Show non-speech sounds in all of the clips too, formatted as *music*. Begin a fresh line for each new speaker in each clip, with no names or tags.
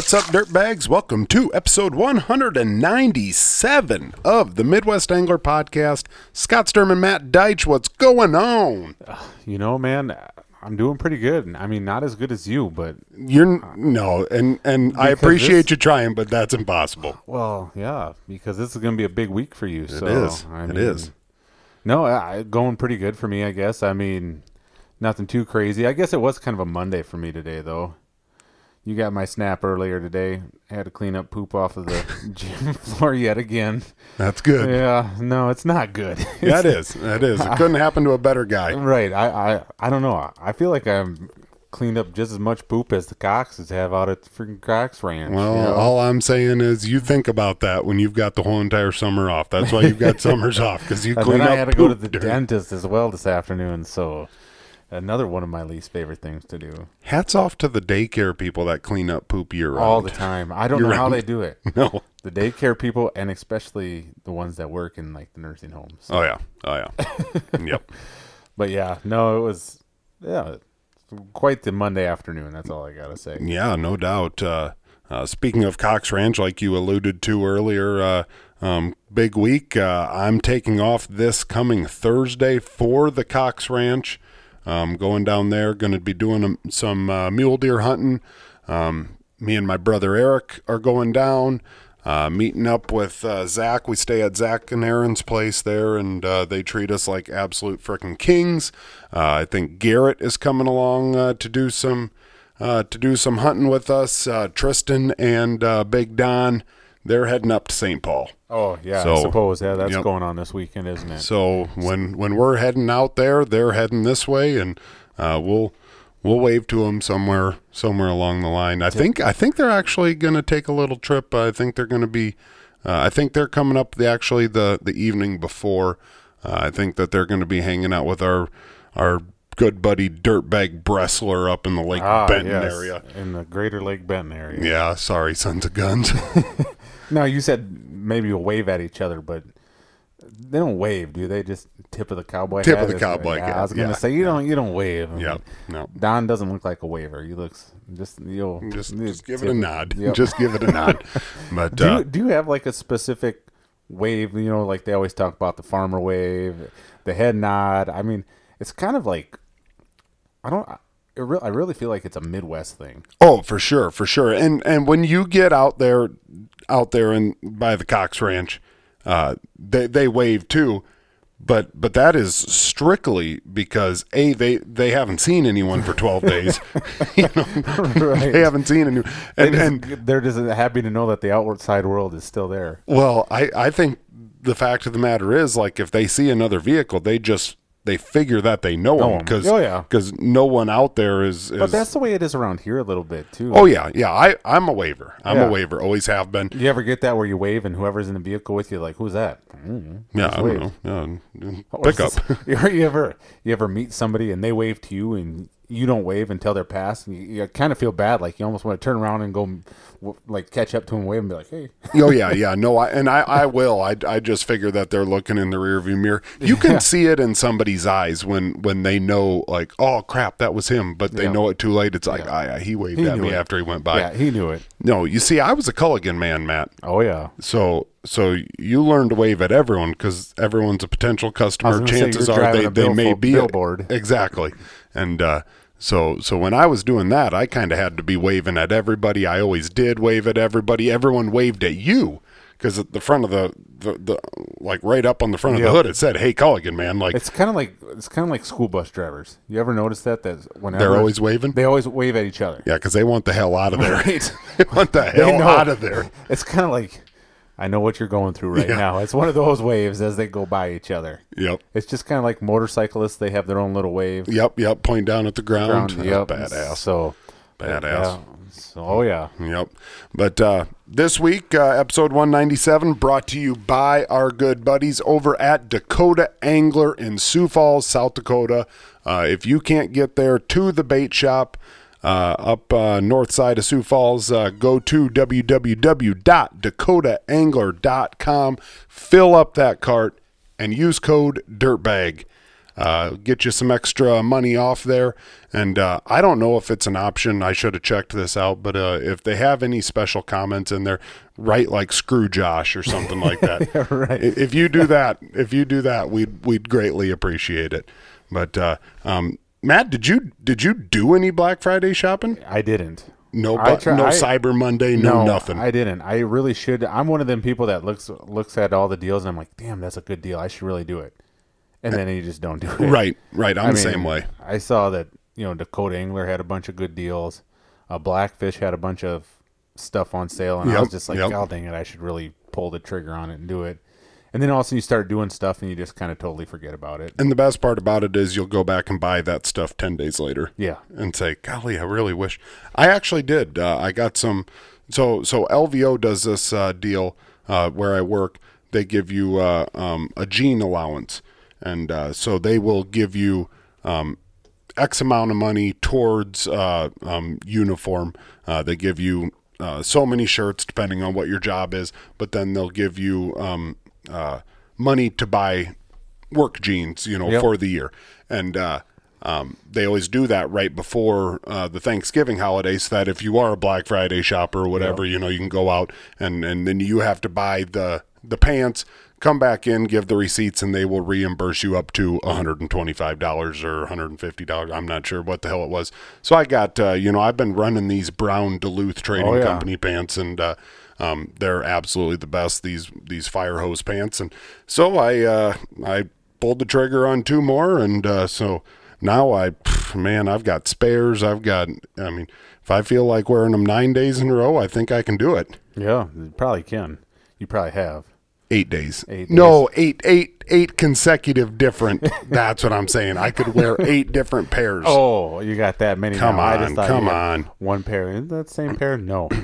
What's up, dirtbags? Welcome to episode 197 of the Midwest Angler Podcast. Scott Sturman, Matt Deitch, what's going on?
You know, man, I'm doing pretty good. I mean, not as good as you, but
You're no, and and I appreciate
this-
you trying, but that's impossible.
well, yeah, because this is going to be a big week for you.
It
so
is.
I mean,
is.
No, I- going pretty good for me, I guess. I mean, nothing too crazy. I guess it was kind of a Monday for me today, though. You got my snap earlier today. I had to clean up poop off of the *laughs* gym *laughs* floor yet again.
That's good.
Yeah, no, it's not good. *laughs*
That is. That is. It couldn't happen to a better guy.
Right. I, I I don't know. I feel like I'm cleaned up just as much poop as the Coxes have out at the freaking Cox Ranch.
Well,
you know?
all I'm saying is you think about that when you've got the whole entire summer off. That's why you've got summers off because you clean up
I had to go to the
dirt.
dentist as well this afternoon. So another one of my least favorite things to do
Hats off to the daycare people that clean up poop year round.
all the time. I don't know how they do it. *laughs*
No.
The daycare people, and especially the ones that work in like the nursing homes.
Oh yeah. Oh yeah. *laughs* yep.
But yeah, no, it was yeah, quite the Monday afternoon. That's all I gotta say.
Yeah, no doubt. Uh, uh, speaking of Cox Ranch, like you alluded to earlier, uh, um, big week. Uh, I'm taking off this coming Thursday for the Cox Ranch. Um, going down there, going to be doing some uh, mule deer hunting. Um, me and my brother Eric are going down, uh, meeting up with uh, Zach. We stay at Zach and Aaron's place there, and uh, they treat us like absolute freaking kings. Uh, I think Garrett is coming along uh, to do some to do some hunting with us. Tristan and Big Don, they're heading up to St. Paul.
Oh yeah,
So,
I suppose yeah, that's
yep.
going on this weekend, isn't it?
So when when we're heading out there, they're heading this way, and uh, we'll we'll wave to them somewhere somewhere along the line. I think I think they're actually going to take a little trip. I think they're going to be. Uh, I think they're coming up the actually the the evening before. Uh, I think that they're going to be hanging out with our our good buddy Dirtbag Bressler up in the Lake
Ah,
Benton
yes,
area.
in the Greater Lake Benton area.
Yeah, sorry, sons of guns. *laughs*
no, you said maybe you'll wave at each other, but they don't wave, do they? Just tip of the cowboy.
Tip
hat
of the cowboy
yeah,
hat,
I was gonna
yeah.
say you don't you don't wave. I mean,
yeah, no.
Don doesn't look like a waver. He looks just you'll
Just, just give it a nod. *laughs*
Yep.
Just give it a nod. *laughs* But
do
uh,
you, do you have like a specific wave? You know, like they always talk about the farmer wave, the head nod. I mean, it's kind of like I don't. I, it re- I really feel like it's a Midwest thing.
Oh, for sure, for sure. And and when you get out there, out there and by the Cox Ranch, uh, they they wave too, but but that is strictly because a they they haven't seen anyone for twelve days. *laughs* *laughs* you know,
Right.
they haven't seen anyone,
They
and,
just,
and
they're just happy to know that the outside world is still there.
well, I I think the fact of the matter is, like, if they see another vehicle, they just they figure that they know
Know 'em.
because
Oh, yeah.
no one out there is. is
But that's the way it is around here a little bit too.
oh yeah yeah I I'm a waiver. I'm
Yeah.
a waiver. Always have been.
You ever get that where you wave and whoever's in the vehicle with you, like, who's that? Mm,
Yeah, I don't know. Yeah, *laughs* pick up.
this- you ever- you ever you ever meet somebody and they wave to you and you don't wave until they're past and you, you kind of feel bad, like you almost want to turn around and go like catch up to them, wave and be like, hey, *laughs*
oh yeah, yeah. No, I and I, I will. I, I just figure that they're looking in the rearview mirror. You can see it in somebody's eyes when when they know, like, oh crap, that was him. But they
Yeah.
know it too late. It's like, ah, yeah, he waved
He
at me
it.
after he went by.
yeah, he knew it.
No, you see, I was a Culligan man, Matt.
Oh yeah,
So so you learn to wave at everyone because everyone's a potential customer. Chances
you're
they, they may be
billboard.
exactly. And uh, so so when I was doing that, I kind of had to be waving at everybody. I always did wave at everybody. Everyone waved at you because at the front of the, the the like right up on the front of
Yep.
the hood it said, "Hey Culligan, man!" Like
it's kind of like it's kind of like school bus drivers. You ever notice that? That whenever
they're always waving.
they always wave at each other.
yeah, because they want the hell out of there.
Right. *laughs*
they want the *laughs* hell out of there.
It's kind of like I know what you're going through right
Yeah.
now. It's one of those waves as they go by each other.
Yep.
It's just kind of like motorcyclists; they have their own little wave.
Yep, yep. Point down at the ground.
Ground, yep.
Badass.
So
Badass.
yeah. So, oh yeah.
Yep. But uh, this week, uh, episode 197, brought to you by our good buddies over at Dakota Angler in Sioux Falls, South Dakota. Uh, if you can't get there to the bait shop up uh, north side of Sioux Falls, uh, go to www.dakotaangler.com, fill up that cart, and use code DIRTBAG. uh, get you some extra money off there. And uh, I don't know if it's an option. I should have checked this out, but uh, if they have any special comments in there, write like "screw Josh" or something like that. *laughs*
Yeah, right.
If you do that, if you do that, we'd we'd greatly appreciate it. But uh, um, Matt, did you did you do any Black Friday shopping?
I didn't.
No,
I try-
no
I-
Cyber Monday, no, nothing.
I didn't. I really should. I'm one of them people that looks looks at all the deals and I'm like, damn, that's a good deal. I should really do it. And then you just don't do it.
right, right. I'm
I
the
mean,
same way.
I saw that you know Dakota Angler had a bunch of good deals. Uh, Blackfish had a bunch of stuff on sale, and I was just like,
yep.
God dang it, I should really pull the trigger on it and do it. And then all of a sudden you start doing stuff and you just kind of totally forget about it.
And the best part about it is you'll go back and buy that stuff 10 days later
Yeah.
and say, golly, I really wish. I actually did. Uh, I got some. So, so LVO does this uh, deal uh, where I work. They give you uh, um, a jean allowance. And uh, so they will give you um, X amount of money towards uh, um, uniform. Uh, they give you uh, so many shirts depending on what your job is, but then they'll give you um, uh, money to buy work jeans, you know,
Yep.
for the year. And uh, um, they always do that right before uh, the Thanksgiving holiday, so that if you are a Black Friday shopper or whatever, you know, you can go out and and then you have to buy the the pants. Come back in, give the receipts, and they will reimburse you up to $125 or $150. I'm not sure what the hell it was. So I got, uh, you know, I've been running these brown Duluth Trading
Oh, yeah.
Company pants, and uh, um, they're absolutely the best. These these fire hose pants, and so I uh, I pulled the trigger on two more, and uh, so now I pff, man I've got spares. I've got I mean if I feel like wearing them nine days in a row, I think I can do it.
Yeah, you probably can. You probably have.
Eight days.
Eight
no, eight, eight, eight consecutive different. *laughs* that's what I'm saying. I could wear eight different pairs.
Oh, you got that many.
Come
now. I
on, come on.
One pair. Is that same pair? No. *clears throat*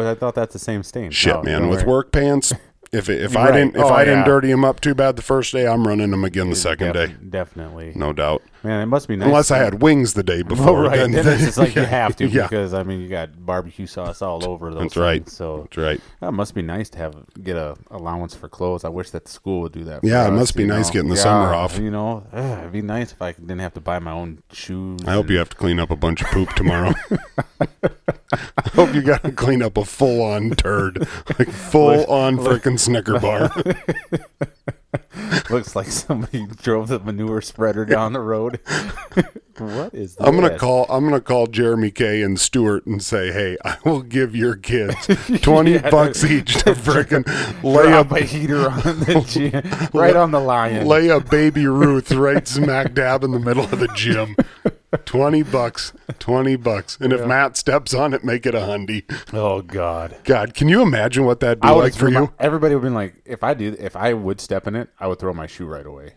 Did, did it, but I thought that's the same stain.
Shit,
No,
man. With
worry.
work pants, if if
You're
I didn't if
Oh,
I didn't
yeah.
dirty them up too bad the first day, I'm running them again the second
Def-
day.
Definitely.
No doubt.
Man, it must be nice.
Unless I had wings the day
Oh, *laughs*
before.
right.
then,
Then, it's just like you *laughs* have to
yeah.
because I mean you got barbecue sauce all over those.
That's right.
So
That's right.
that must be nice to have get a allowance for clothes. I wish that the school would do that.
Yeah, it must be nice
know.
getting the
Yeah,
summer off.
You know, ugh, it'd be nice if I didn't have to buy my own shoes.
I hope
and-
you have to clean up a bunch of poop tomorrow. *laughs* *laughs* I hope you got to clean up a full on turd, like full on freaking Snicker bar. *laughs*
Looks like somebody drove the manure spreader down the road. *laughs* what is that?
I'm gonna call. I'm gonna call Jeremy Kay and Stewart and say, "Hey, I will give your kids twenty
Yeah.
bucks each to freaking lay a
a heater on the gym, right on the lion.
lay a baby Ruth right smack dab in the middle of the gym. Twenty bucks, twenty bucks, and if Matt steps on it, make it a hundy.
oh God.
God, can you imagine what that'd be
I
like for
my-
you?
Everybody would have been like, if I do, if I would step in it, I would throw my shoe right away,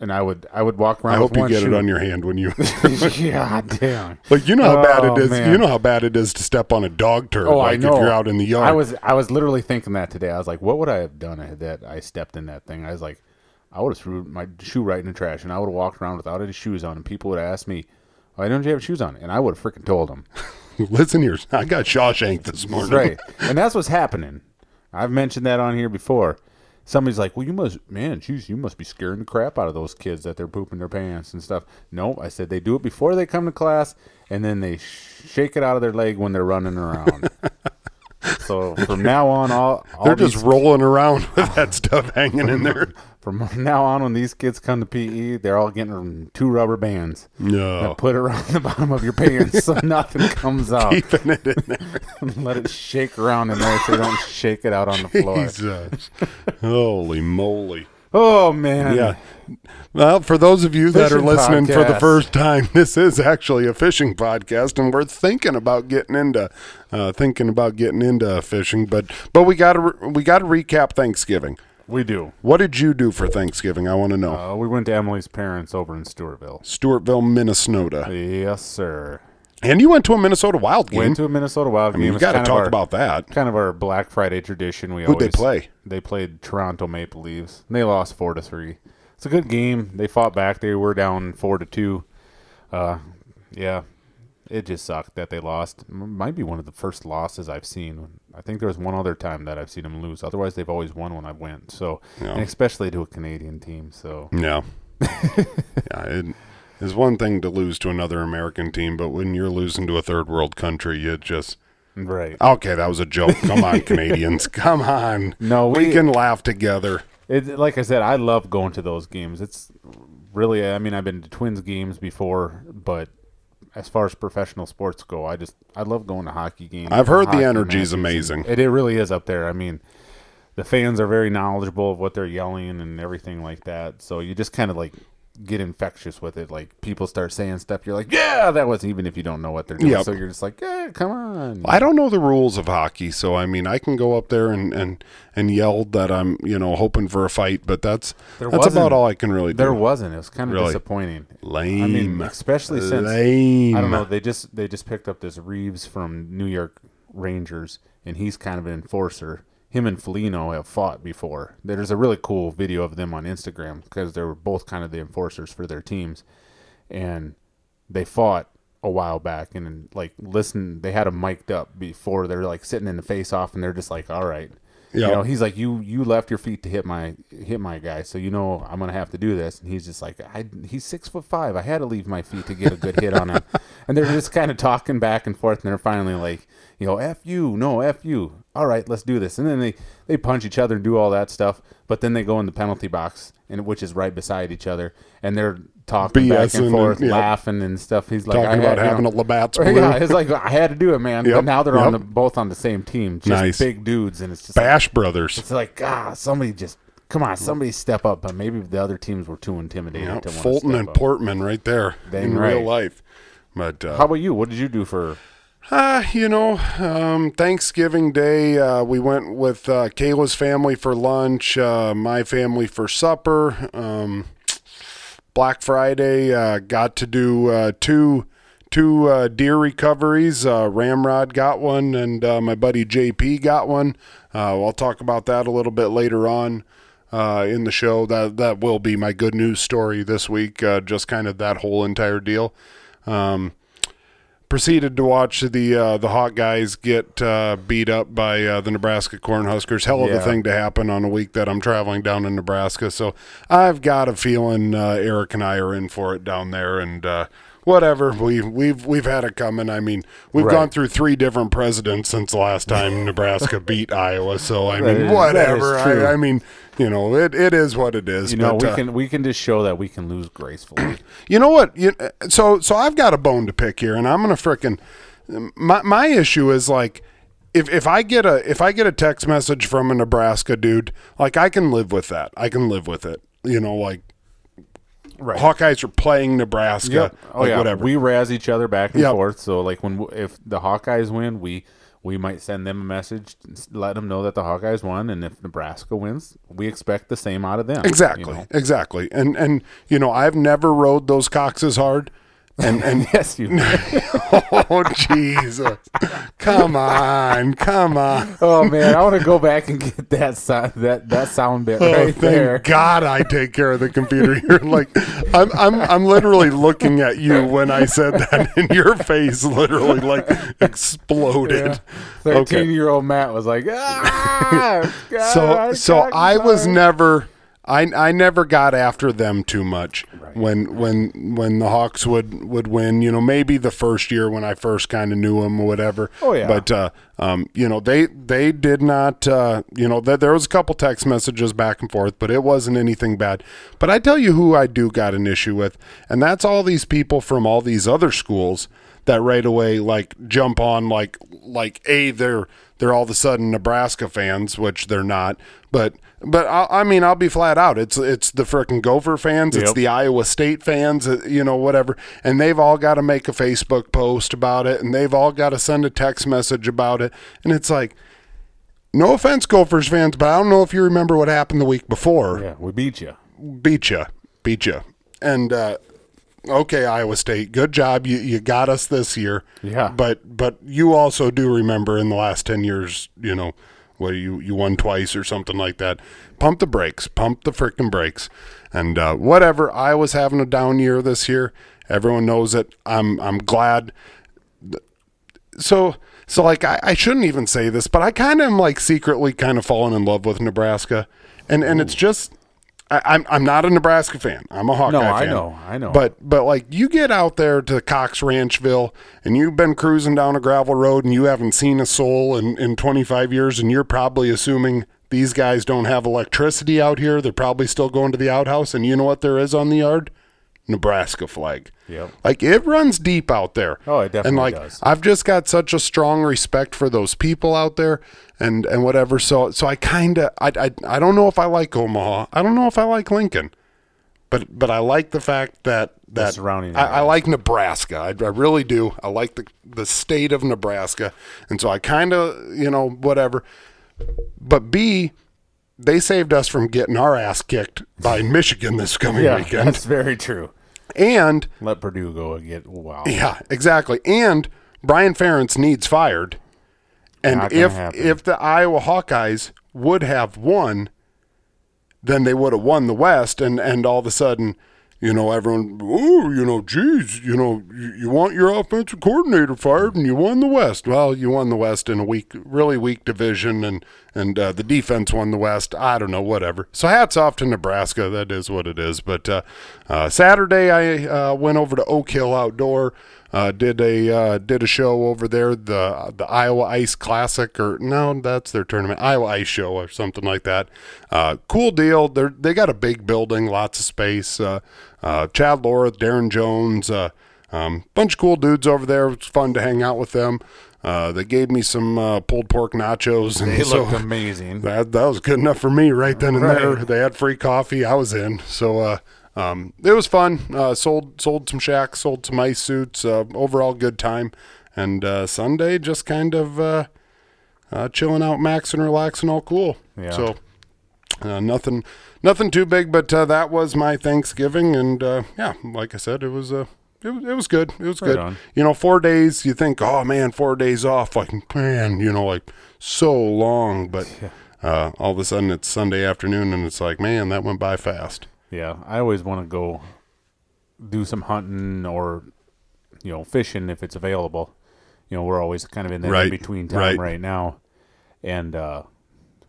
and I would, I would walk around.
I hope
with
you
one
get
shoe.
it on your hand when you. *laughs* *laughs*
yeah, damn.
Like you know how bad
Oh,
it is.
man.
You know how bad it is to step on a dog turd.
Oh,
like
I know.
if you're out in the yard.
I was, I was literally thinking that today. I was like, what would I have done had that I stepped in that thing? I was like, I would have threw my shoe right in the trash, and I would have walked around without any shoes on, and people would ask me, "Why don't you have shoes on?" And I would have freaking told them. *laughs*
Listen here, I got Shawshank this morning.
Right. And that's what's happening. I've mentioned that on here before. Somebody's like, well, you must, man, geez, you must be scaring the crap out of those kids that they're pooping their pants and stuff. No, I said they do it before they come to class, and then they sh- shake it out of their leg when they're running around. *laughs* so from now on, all, all
They're just rolling around *laughs* with that stuff hanging in there.
From *laughs* now on, when these kids come to PE, they're all getting two rubber bands.
No,
Put it around *laughs* the bottom of your pants so *laughs* nothing comes out.
keeping it in there.
Let it shake around in there so you don't shake it out on the floor.
Jesus, holy moly!
Oh man.
Yeah. Well, for those of you that are
Fishing
listening for the first time, this is actually a fishing podcast, and we're thinking about getting into uh, thinking about getting into fishing. But but we got to we got to recap Thanksgiving.
We do.
What did you do for Thanksgiving? I want to know.
Uh, we went to Emily's parents over in Stewartville.
Stewartville, Minnesota,
Yes, sir.
and you went to a Minnesota Wild game.
Went to a Minnesota Wild
I
game.
mean, you got to talk
our-
about that.
kind of our Black Friday tradition. We
Who'd they
always
play?
They played Toronto Maple Leafs. And they lost four to three. It's a good game. They fought back. They were down four to two. Uh, yeah, it just sucked that they lost. Might be one of the first losses I've seen. I think there was one other time that I've seen them lose. Otherwise, they've always won when I went. So, especially to a Canadian team. So
Yeah, *laughs* yeah, it is one thing to lose to another American team, but when you're losing to a third world country, you just
Right.
okay. That was a joke. Come on, *laughs* Canadians. Come on.
No,
we,
we-
can laugh together.
It, like I said, I love going to those games. It's really, I mean, I've been to Twins games before, but as far as professional sports go, I just I love going to hockey games.
I've heard the
matches, and
amazing.
It, it really is up there. I mean, the fans are very knowledgeable of what they're yelling and everything like that. So you just kind of like get infectious with it. Like people start saying stuff, you're like, yeah, that was even if you don't know what they're doing.
Yep.
So you're just like, yeah, come on.
I don't know the rules of hockey, so I mean, I can go up there and and and yell that I'm, you know, hoping for a fight, but that's
There
that's about all I can really do.
There wasn't. It was kind of
Really?
disappointing.
Lame.
I mean, especially since
Lame.
I don't know. They just they just picked up this Reaves from New York Rangers, and he's kind of an enforcer. Him and Foligno have fought before. There's a really cool video of them on Instagram because they were both kind of the enforcers for their teams, and they fought a while back. And like, listen, they had him mic'd up before. They're like sitting in the face off, and they're just like, "All right."
Yeah.
You know, he's like, you you left your feet to hit my hit my guy, so you know I'm gonna have to do this. And he's just like, I he's six foot five. I had to leave my feet to get a good hit on him. *laughs* And they're just kind of talking back and forth, and they're finally like, you know, f you, no f you. All right, let's do this. And then they they punch each other and do all that stuff. But then they go in the penalty box, and which is right beside each other, and they're talking back
BSing
and
and-
forth,
yep.
laughing and stuff. He's like,
Talking
I
about
had, you
having
know,
a Labatt's *laughs* blue.
yeah, it's like I had to do it, man.
Yep,
But now they're on the both on the same team, just
Nice.
big dudes, and it's just like,
Bash Brothers.
it's like, ah, somebody just come on, somebody step up. But maybe the other teams were too intimidated
You know,
to
Fulton
to
and
up.
Portman right there
Dang
in
right.
real life. But uh,
How about you? What did you do for?
Uh, you know, um, Thanksgiving Day, uh, we went with uh, Kayla's family for lunch, uh, my family for supper. Um, Black Friday, uh, got to do uh, two two uh, deer recoveries. Uh, Ramrod got one, and my buddy JP got one. I'll talk about that a little bit later on uh, in the show. That that will be my good news story this week. Uh, just kind of that whole entire deal. Um, proceeded to watch the uh, the Hawk guys get uh, beat up by uh, the Nebraska Cornhuskers. Hell of a thing to happen on a week that I'm traveling down in Nebraska. So I've got a feeling uh, Eric and I are in for it down there, and uh, whatever we we've we've had it coming. I mean, we've
Right.
gone through three different presidents since the last time *laughs* Nebraska beat Iowa. So I mean,
is-
whatever. I, I mean, you know, it, it is what it is.
You know,
but,
we
uh,
can we can just show that we can lose gracefully. *clears throat*
you know what? You, so so I've got a bone to pick here, and I'm gonna frickin' my my issue is like if if I get a if I get a text message from a Nebraska dude, like I can live with that. I can live with it. You know, like
right.
Hawkeyes are playing Nebraska,
Yep. Oh
like
yeah.
whatever.
We razz each other back and
Yep.
forth. So like when if the Hawkeyes win, we we might send them a message, let them know that the Hawkeyes won, and if Nebraska wins, we expect the same out of them. you
exactly,
know?
exactly. And and you know, I've never rode those coxes hard. And and *laughs*
Yes, you. *laughs*
oh Jesus, come on, come on.
oh man, I want to go back and get that sound that that sound bit
Oh,
right
thank
there.
God I take care of the computer here. *laughs* Like I'm I'm I'm literally looking at you when I said that and your face literally like exploded.
Thirteen year old Matt was like, ah, God,
So so
God,
I was
God."
never I I never got after them too much when when when the Hawks would would win. You know, maybe the first year when I first kind of knew them or whatever.
Oh, yeah.
But uh, um, you know, they they did not. Uh, you know, th- there was a couple text messages back and forth, but it wasn't anything bad. But I tell you who I do got an issue with, and that's all these people from all these other schools that right away like jump on like like a they're they're all of a sudden Nebraska fans, which they're not. But but I, I mean I'll be flat out. It's it's the frickin' Gopher fans. It's
Yep.
the Iowa State fans. uh, You know whatever, and they've all got to make a Facebook post about it, and they've all got to send a text message about it, and it's like. No offense, Gophers fans, but I don't know if you remember what happened the week before
Yeah, we beat you.
beat you, beat you. And uh, okay, Iowa State, good job. You you got us this year.
Yeah.
But but you also do remember in the last ten years, you know, where you you won twice or something like that. Pump the brakes, pump the frickin' brakes, and uh, whatever. was having a down year this year. Everyone knows it. I'm I'm glad so so like I, I shouldn't even say this, but I kind of am like secretly kind of falling in love with Nebraska, and and it's just I, I'm I'm not a Nebraska fan. I'm a Hawkeye fan.
No,
fan.
I know, I know.
But but like you get out there to Cox Ranchville and you've been cruising down a gravel road and you haven't seen a soul in, in 25 years and you're probably assuming these guys don't have electricity out here. They're probably still going to the outhouse and you know what there is on the yard? Nebraska flag.
Yep.
Like it runs deep out there.
Oh, it definitely
And like
does.
I've just got such a strong respect for those people out there and and whatever. So so I kind of I, I I don't know if I like Omaha. I don't know if I like Lincoln. But but I like the fact that that
surrounding
I, I like Nebraska. I, I really do. I like the the state of Nebraska. And so I kind of, you know, whatever. But B they saved us from getting our ass kicked by *laughs* Michigan this coming
Yeah,
weekend.
that's very true.
And
Let Purdue go and get wow.
yeah, exactly. And Brian Ferentz needs fired. And if
happen.
if the Iowa Hawkeyes would have won, then they would have won the West. And and all of a sudden, you know, everyone, oh, you know, geez, you know, you, you want your offensive coordinator fired, and you won the West. Well, you won the West in a weak, really weak division, and and uh, the defense won the West. I don't know, whatever. So hats off to Nebraska. That is what it is. But uh, uh, Saturday, I uh, went over to Oak Hill Outdoor. Uh, did a uh, did a show over there, the the Iowa Ice Classic, or no, that's their tournament, Iowa Ice Show, or something like that. Uh, cool deal. They they got a big building, lots of space. Uh, uh, Chad Laura, Darren Jones, uh, um, bunch of cool dudes over there. It was fun to hang out with them. Uh, they gave me some uh, pulled pork nachos, and
They
so
looked amazing. *laughs*
that that was good enough for me right then and
Right.
there. They had free coffee. I was in. So uh, um, it was fun. Uh, sold sold some shacks, sold some ice suits. Uh, overall good time. And uh, Sunday just kind of uh, uh, chilling out, maxing, relaxing, all cool.
Yeah.
So uh, nothing nothing too big, but uh, that was my Thanksgiving. And uh, yeah, like I said, it was uh, it was, it was good. It was
Right
good.
on.
You know, four days. You think, oh man, four days off. Like man, you know, like so long. But *laughs* uh, all of a sudden, it's Sunday afternoon, and it's like, man, that went by fast.
Yeah, I always want to go do some hunting or you know fishing if it's available. You know, we're always kind of in that
Right,
in between time
right.
right. now, and uh,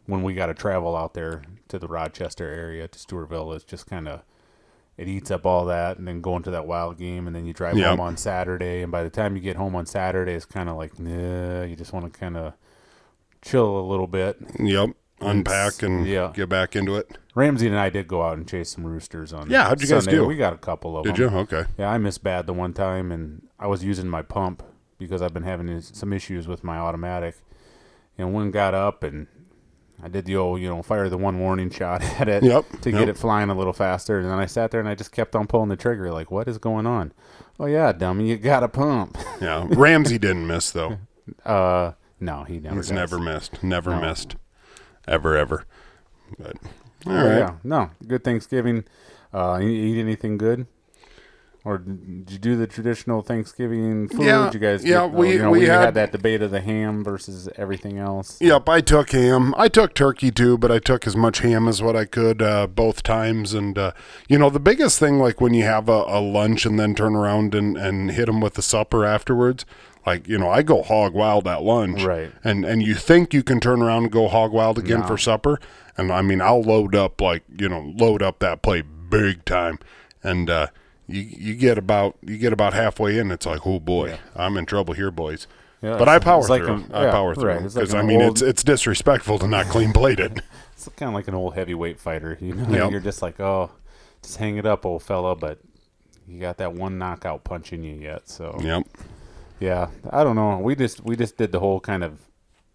when we got to travel out there to the Rochester area to Stewartville, it's just kind of it eats up all that, and then going to that wild game, and then you drive
Yep.
home on Saturday, and by the time you get home on Saturday, it's kind of like, nah, you just want to kind of chill a little bit.
Yep. Unpack and
yeah.
get back into it.
Ramsey and I did go out and chase some roosters on.
Yeah, how'd you guys
Sunday.
do?
We got a couple of
Did
them.
you? Okay.
Yeah, I missed bad the one time, and I was using my pump because I've been having some issues with my automatic. And one got up, and I did the old, you know, fire the one warning shot *laughs* at it
Yep,
to
yep.
get it flying a little faster. And then I sat there and I just kept on pulling the trigger, like, what is going on? Oh yeah, dummy, you got a pump.
Yeah. Ramsey didn't miss though. *laughs*
Uh, no, he never.
He's
does.
never missed. Never
No.
missed. Ever ever. But all
Oh,
right.
Yeah, no, good Thanksgiving. Uh, you eat anything good? Or did you do the traditional Thanksgiving food?
Yeah,
you guys,
yeah,
get-
we-
you know,
we
we had,
had-
that debate of the ham versus everything else.
Yep, I took ham. I took turkey too, but I took as much ham as what I could uh, both times. And uh, you know, the biggest thing, like when you have a, a lunch and then turn around and, and hit them with the supper afterwards, like you know, I go hog wild at lunch,
Right.
And and you think you can turn around and go hog wild again
No.
for supper, and I mean, I'll load up like you know, load up that plate big time, and uh, you you get about you get about halfway in, it's like, oh boy, I'm in trouble here, boys.
Yeah,
but I power
like
through.
a-
I
yeah,
power through
right. Like
because I mean
old-
it's it's disrespectful to not clean plated. *laughs*
It's kind of like an old heavyweight fighter. *laughs* You know,
Yep.
you're just like, oh, just hang it up, old fella. But you got that one knockout punch in you yet. So
yep.
yeah, I don't know. We just we just did the whole kind of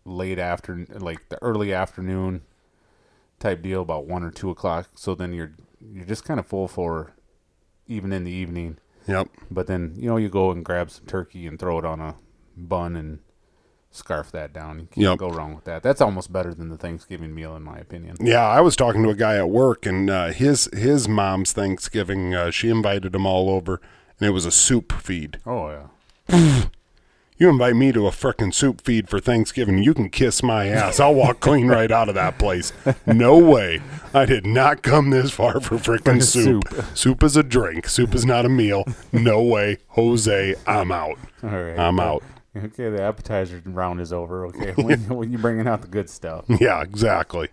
late after, like the early afternoon type deal, about one or two o'clock. So then you're you're just kind of full for even in the evening.
Yep.
But then you know you go and grab some turkey and throw it on a bun and scarf that down. You can't
Yep.
go wrong with that. That's almost better than the Thanksgiving meal, in my opinion.
Yeah, I was talking to a guy at work, and uh, his his mom's Thanksgiving, uh, she invited him all over, and it was a soup feed.
Oh yeah. *laughs*
You invite me to a frickin' soup feed for Thanksgiving, you can kiss my ass. I'll walk *laughs* clean right out of that place. No way. I did not come this far for frickin' soup.
Soup.
soup. is a drink. Soup is not a meal. No way. Jose, I'm out.
All right.
I'm out.
Okay, the appetizer round is over. Okay, *laughs* when, when you bringing out the good stuff. *laughs*
Yeah, exactly.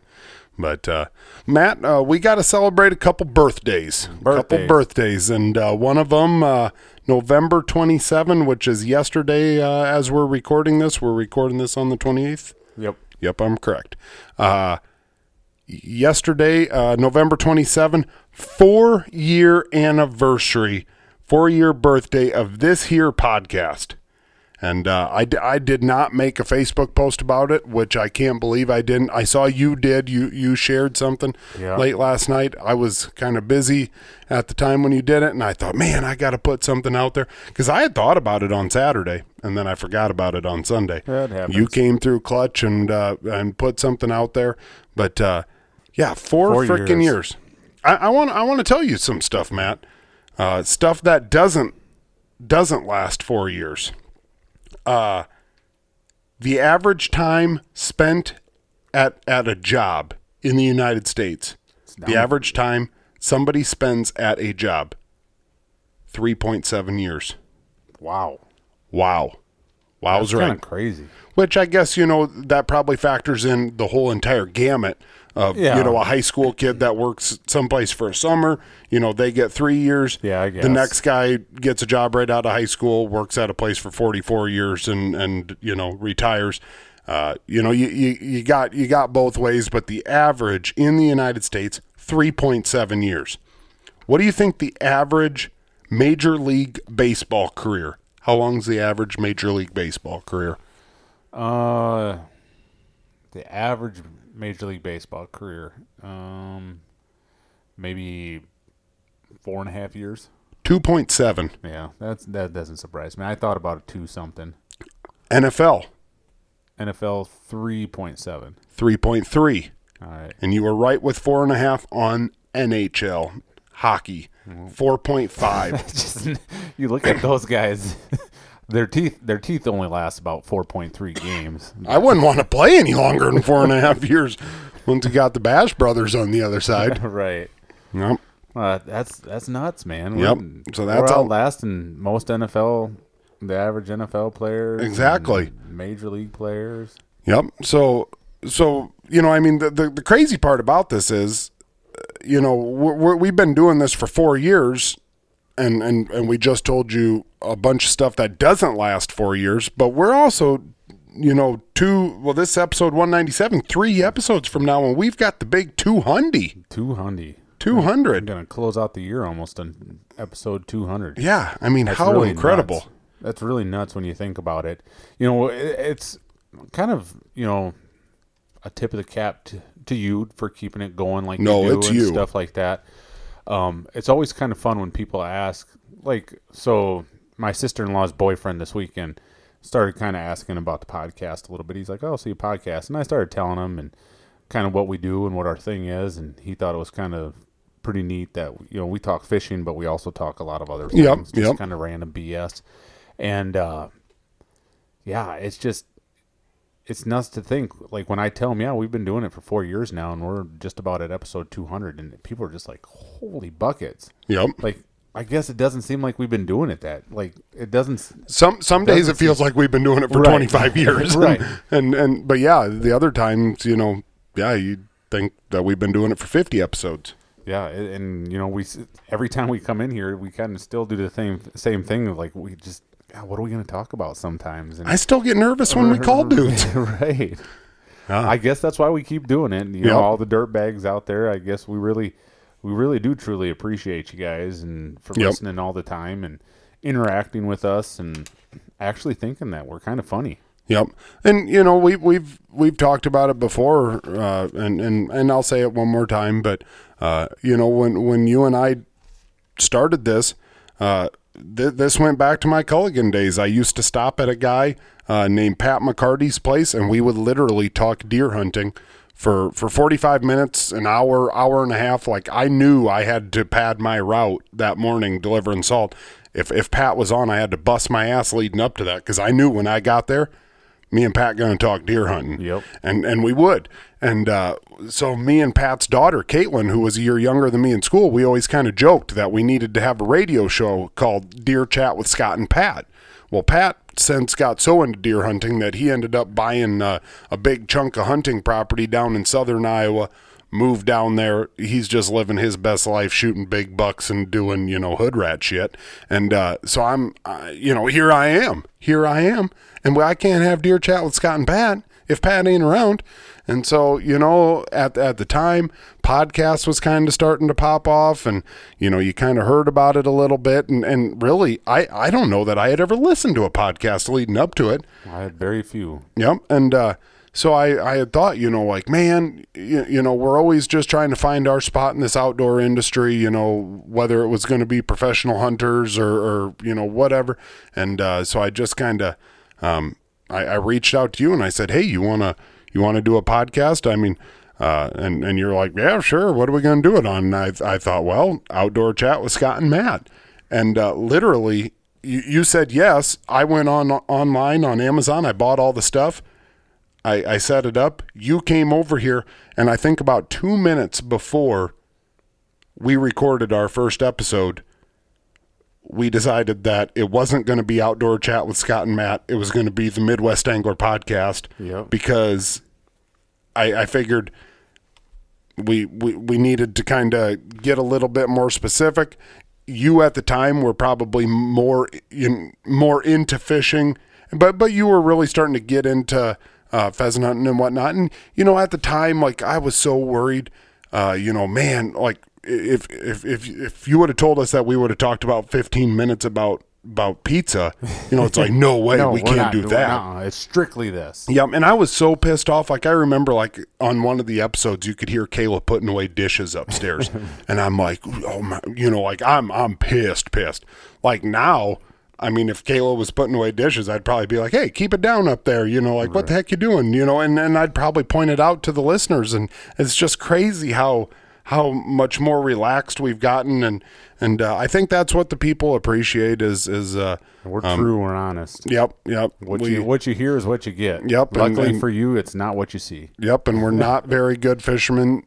But uh, Matt, uh, we got to celebrate a couple birthdays, a couple
Birthdays.
birthdays, and uh, one of them uh, November 27, which is yesterday. Uh, as we're recording this, we're recording this on the 28th.
Yep.
Yep, I'm correct. Uh, yesterday, uh, November 27, four year anniversary, four year birthday of this here podcast. And uh, I, d- I did not make a Facebook post about it, which I can't believe I didn't. I saw you did. You you shared something
Yeah.
late last night. I was kind of busy at the time when you did it, and I thought, man, I got to put something out there because I had thought about it on Saturday, and then I forgot about it on Sunday. You came through clutch and uh, and put something out there, but uh, yeah, four,
Four
freaking
years.
years. I want I want to tell you some stuff, Matt. Uh, stuff that doesn't doesn't last four years. Uh, the average time spent at at a job in the United States, the average time somebody spends at a job, three point seven years.
Wow.
Wow, wow's
That's
right.
kind of crazy.
Which I guess you know that probably factors in the whole entire gamut of
Yeah.
you know a high school kid that works someplace for a summer. You know they get three years.
Yeah, I
The next guy gets a job right out of high school, works at a place for forty four years, and and you know retires. Uh, you know you, you you got you got both ways, but the average in the United States three point seven years. What do you think the average major league baseball career? How long's the average major league baseball career?
Uh, the average Major League Baseball career, um, maybe four and a half years.
Two point seven.
Yeah, that's that doesn't surprise me. I thought about a two something.
NFL
NFL three point seven.
three point three,
All right.
and you were right with four and a half on NHL hockey. Four point five. *laughs*
Just you look at those guys. *laughs* Their teeth, their teeth only last about four point three games. *laughs*
I wouldn't want to play any longer than four and a half years. Once you got the Bash brothers on the other side. *laughs*
right.
Yep.
Uh, that's that's nuts, man.
Yep.
We're-
So that's how-
outlasting most NFL, the average NFL players,
Exactly.
major league players.
Yep. So, so you know, I mean, the the, the crazy part about this is, you know, we're, we're, we've been doing this for four years, and and and we just told you a bunch of stuff that doesn't last four years, but we're also. You know, two. Well, this episode one ninety seven. Three episodes from now, and we've got the big 200. 200.
200. hundred.
Two
I'm gonna close out the year almost on episode two hundred.
Yeah, I mean,
That's
how
really
incredible.
nuts. That's really nuts when you think about it. You know, it's kind of you know a tip of the cap to, to you for keeping it going like
No,
you do
it's
and
you.
stuff like that. Um, it's always kind of fun when people ask, like, so my sister in law's boyfriend this weekend started kind of asking about the podcast a little bit. He's like, "Oh, see a podcast," and I started telling him and kind of what we do and what our thing is, and he thought it was kind of pretty neat that you know we talk fishing, but we also talk a lot of other things,
Yep,
just
yep.
kind of random BS, and uh, yeah, it's just it's nuts to think like when I tell them, yeah, we've been doing it for four years now, and we're just about at episode two hundred, and people are just like, holy buckets,
Yep.
like. I guess it doesn't seem like we've been doing it that like it doesn't
Some some days it
Doesn't
feels like we've been doing it for
Right.
25 *laughs* years.
Right.
And and but yeah, the other times, you know, yeah, you think that we've been doing it for 50 episodes.
Yeah, and you know, we every time we come in here, we kind of still do the same same thing. of, Like we just, God, what are we going to talk about sometimes? And
I still get nervous when we call *laughs* dudes. *laughs*
right.
Ah.
I guess that's why we keep doing it. You
Yep.
know, all the dirt bags out there. I guess we really, we really do truly appreciate you guys and for
Yep.
listening all the time and interacting with us and actually thinking that we're kind of funny.
Yep. And you know, we we've we've talked about it before uh, and and and I'll say it one more time, but uh, you know, when when you and I started this, uh, th- this went back to my Culligan days. I used to stop at a guy uh, named Pat McCarty's place, and we would literally talk deer hunting for for 45 minutes, an hour, hour and a half. Like I knew I had to pad my route that morning delivering salt. If if Pat was on, I had to bust my ass leading up to that because I knew when I got there, me and Pat going to talk deer hunting.
Yep.
And and we would. And uh, so me and Pat's daughter, Caitlin, who was a year younger than me in school, we always kind of joked that we needed to have a radio show called Deer Chat with Scott and Pat. Well, Pat since got so into deer hunting that he ended up buying uh, a big chunk of hunting property down in southern Iowa, moved down there. He's just living his best life, shooting big bucks and doing you know hood rat shit. And uh, so I'm, uh, you know, here I am, here I am, and I can't have deer chat with Scott and Pat if Pat ain't around. And so, you know, at at the time, podcast was kind of starting to pop off, and you know, you kind of heard about it a little bit, and and really, I I don't know that I had ever listened to a podcast leading up to it.
I had very few.
Yep, and uh, so I I had thought, you know, like man, you, you know, we're always just trying to find our spot in this outdoor industry, you know, whether it was going to be professional hunters or or you know whatever, and uh, so I just kind of um, I, I reached out to you and I said, hey, you wanna you want to do a podcast? I mean, uh, and and you're like, yeah, sure. What are we going to do it on? And I I thought, well, outdoor chat with Scott and Matt, and uh, literally, you, you said yes. I went on online on Amazon. I bought all the stuff. I, I set it up. You came over here, and I think about two minutes before we recorded our first episode, we decided that it wasn't going to be outdoor chat with Scott and Matt. It was going to be the Midwest Angler podcast
Yep.
because I, I figured we, we we needed to kind of get a little bit more specific. You at the time were probably more in more into fishing, but but you were really starting to get into uh, pheasant hunting and whatnot. And you know, at the time, like I was so worried. Uh, you know, man, like if if if if you would have told us that we would have talked about 15 minutes about about pizza, you know, it's like *laughs* no way
No,
we can't
not
do that.
nuh-uh, It's strictly this.
Yeah, and I was so pissed off. Like I remember, like on one of the episodes, you could hear Kayla putting away dishes upstairs, *laughs* and I'm like, oh my, you know, like I'm I'm pissed, pissed. Like now, I mean, if Kayla was putting away dishes, I'd probably be like, hey, keep it down up there, you know, like what the heck you doing, you know, and and I'd probably point it out to the listeners, and it's just crazy how how much more relaxed we've gotten, and and uh, I think that's what the people appreciate is is uh,
We're true. We're honest.
yep, yep.
What
we-
you what you hear is what you get.
Yep, and-
Luckily
and-
for you, it's not what you see.
Yep, and we're not *laughs* very good fishermen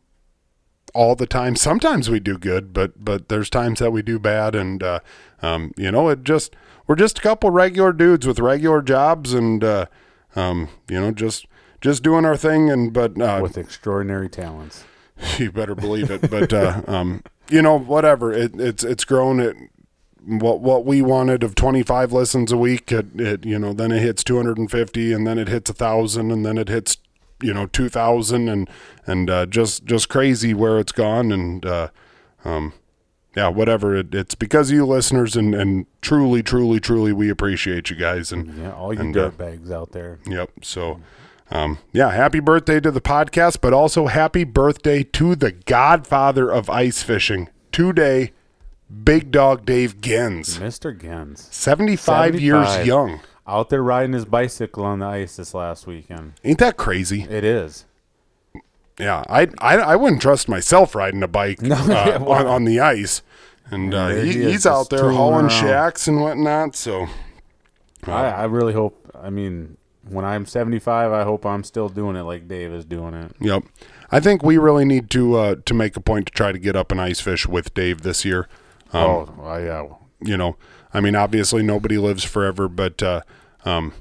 all the time. Sometimes we do good, but but there's times that we do bad, and uh, um, you know, it just we're just a couple regular dudes with regular jobs, and uh, um, you know, just just doing our thing, and but uh,
With extraordinary talents. *laughs*
you better believe it. But uh, *laughs* um, you know, whatever. It, it's it's grown. It what what we wanted of 25 listens a week. It, it you know then it hits 250, and then it hits a thousand, and then it hits you know 2,000, and and uh, just just crazy where it's gone, and uh, um, yeah, whatever. It, it's because of you listeners, and and truly, truly, truly, we appreciate you guys, and
Yeah, all you
And, uh,
bags out there.
Yep. So, um, yeah, happy birthday to the podcast, but also happy birthday to the godfather of ice fishing today, Big Dog Dave Genz,
Mr. Genz.
75, years young.
Out there riding his bicycle on the ice this last weekend.
Ain't that crazy?
It is.
Yeah, I I, I wouldn't trust myself riding a bike *laughs*
No,
uh,
well-
on, on the ice. And uh, he,
he
he's out there hauling
around.
shacks and whatnot. So,
I, I really hope. I mean, when I'm 75, I hope I'm still doing it like Dave is doing it.
Yep. I think we really need to uh, to make a point to try to get up an ice fish with Dave this year. Um,
oh, well, yeah.
you know, I mean, obviously nobody lives forever, but uh, um,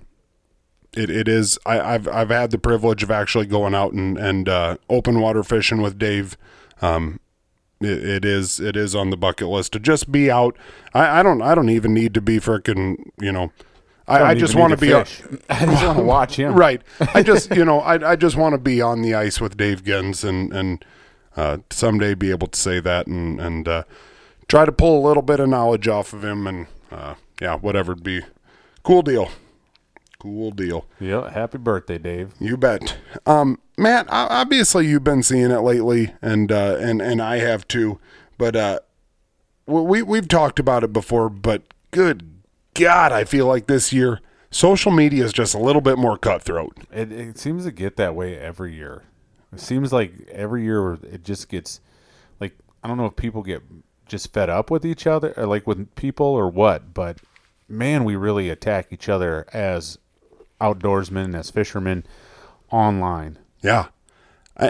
it, it is. I, I've I've had the privilege of actually going out and and uh, open water fishing with Dave. Um, it, it is it is on the bucket list to just be out. I, I don't I don't even need to be freaking you know. I, I just want to be
fish. *laughs* I just want to watch him. *laughs*
right. I just you know I I just want to be on the ice with Dave Genz and and uh, someday be able to say that and and uh, try to pull a little bit of knowledge off of him and uh, yeah whatever it'd be cool deal cool deal
Yeah. Happy birthday, Dave.
you bet um Matt obviously you've been seeing it lately and uh, and and I have too but uh we we've talked about it before but good god I feel like this year social media is just a little bit more cutthroat
It, it seems to get that way every year. It seems like every year it just gets like I don't know if people get just fed up with each other or like with people or what, but man, we really attack each other as outdoorsmen, as fishermen online.
Yeah,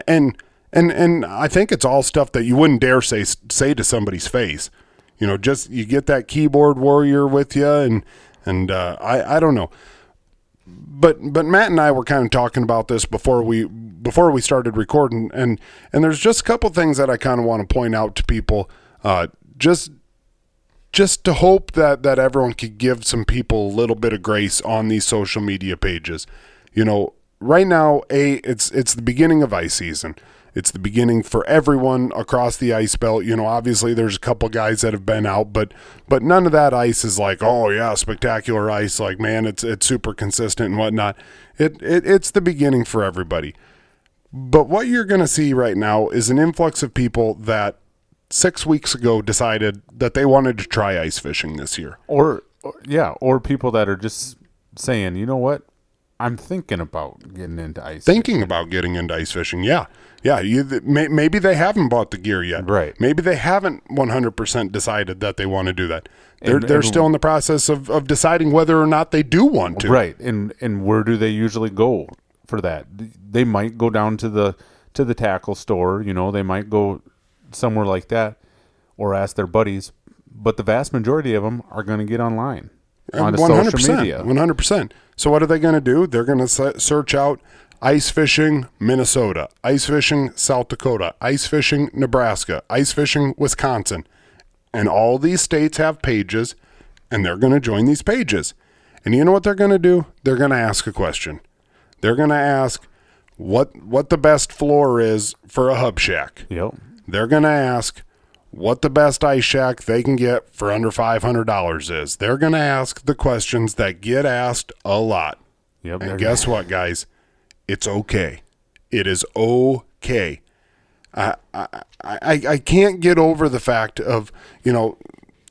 and and and I think it's all stuff that you wouldn't dare say say to somebody's face. You know, just you get that keyboard warrior with you, and and uh, I I don't know. but but Matt and I were kind of talking about this before we before we started recording, and and there's just a couple things that I kind of want to point out to people, uh, just just to hope that that everyone could give some people a little bit of grace on these social media pages. You know, right now, a it's it's the beginning of ice season. It's the beginning for everyone across the ice belt. You know, obviously there's a couple guys that have been out, but but none of that ice is like, oh yeah, spectacular ice. Like man, it's it's super consistent and whatnot. It, it it's the beginning for everybody. But what you're going to see right now is an influx of people that six weeks ago decided that they wanted to try ice fishing this year.
Or, or yeah, or people that are just saying, you know what, I'm thinking about getting into ice.
Thinking
fishing.
about getting into ice fishing, yeah, yeah. You th- may, maybe they haven't bought the gear yet,
Right.
Maybe they haven't 100 percent decided that they want to do that. They're
And-
they're
and-
still in the process of, of deciding whether or not they do want to.
Right, and and where do they usually go for that? They might go down to the to the tackle store. You know, they might go somewhere like that, or ask their buddies. But the vast majority of them are going to get online uh, onto social media.
One hundred percent. So what are they going to do? They're going to search out ice fishing Minnesota, ice fishing South Dakota, ice fishing Nebraska, ice fishing Wisconsin, and all these states have pages, and they're going to join these pages. And you know what they're going to do? They're going to ask a question. They're going to ask what what the best floor is for a hub shack.
Yep.
They're going to ask what the best ice shack they can get for under $500 is. They're going to ask the questions that get asked a lot.
Yep.
And guess what, guys? It's okay. It is okay. I, I, I, I can't get over the fact of, you know,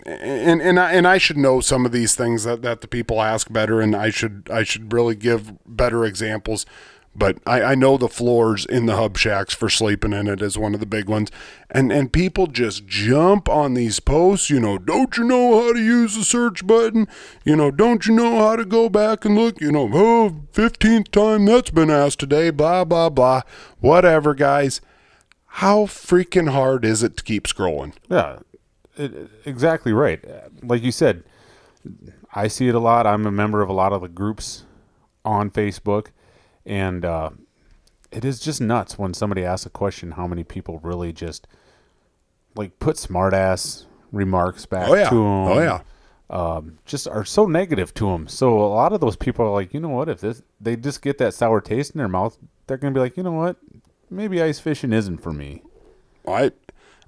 and and I, and I should know some of these things that, that the people ask better, and I should I should really give better examples. But I, I know the floors in the hub shacks for sleeping in it is one of the big ones, and and people just jump on these posts. You know, don't you know how to use the search button? You know, don't you know how to go back and look? You know, oh, 15th time that's been asked today. Blah blah blah. Whatever, guys. How freaking hard is it to keep scrolling?
Yeah, it, exactly right. Like you said, I see it a lot. I'm a member of a lot of the groups on Facebook, and uh, it is just nuts when somebody asks a question. How many people really just like put smartass remarks back
Oh yeah.
to them?
Oh yeah.
um, just are so negative to them. So a lot of those people are like, you know what? If this they just get that sour taste in their mouth, they're gonna be like, you know what? Maybe ice fishing isn't for me.
I,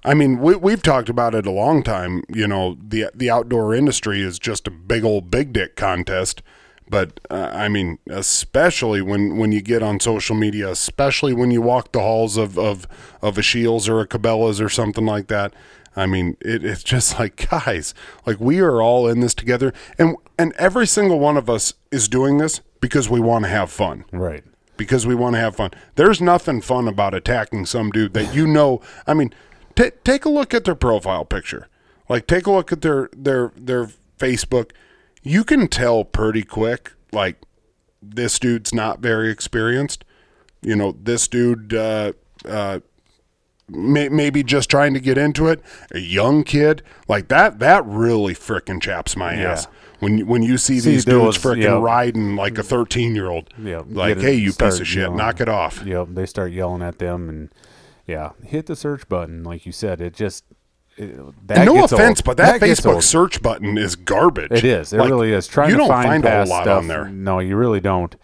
I mean, we we've talked about it a long time. You know, the the outdoor industry is just a big old big dick contest. But uh, I mean, especially when, when you get on social media, especially when you walk the halls of of, of a Scheels or a Cabela's or something like that. I mean, it, it's just *laughs* like guys, like we are all in this together, and and every single one of us is doing this because we want to have fun
Right.
because we want to have fun. There's nothing fun about attacking some dude that you know. I mean, t- take a look at their profile picture. Like, take a look at their their their Facebook. You can tell pretty quick. Like, this dude's not very experienced. You know, this dude uh, uh, may, maybe just trying to get into it. A young kid like that. That really frickin' chaps my
Yeah.
ass. When when you see,
See,
these dudes
was-
frickin' riding like a thirteen year old,
Yeah,
like, hey, you piece of shit,
yelling.
knock it off.
Yep. They start yelling at them, and yeah, hit the search button, like you said. It just that
no
gets
offense,
old.
but that,
gets
Facebook search button is garbage.
It is. It
Like,
really is. Trying
you
to
don't
find,
find a whole lot
stuff,
on there.
No, you really don't.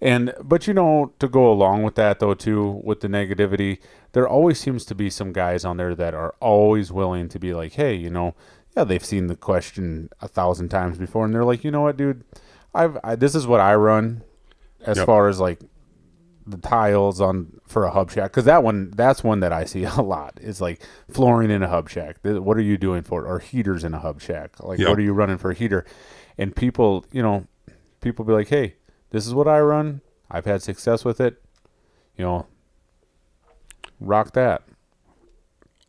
And but you know, to go along with that though, too, with the negativity, there always seems to be some guys on there that are always willing to be like, hey, you know, yeah, they've seen the question a thousand times before, and they're like, you know what, dude, I've I, this is what I run as
Yep.
far as like the tiles on for a hub shack because that one that's one that I see *laughs* a lot. It's like flooring in a hub shack. What are you doing for it? Or heaters in a hub shack? Like
Yep.
what are you running for a heater? And people, you know, people be like, hey, this is what I run. I've had success with it. You know, rock that.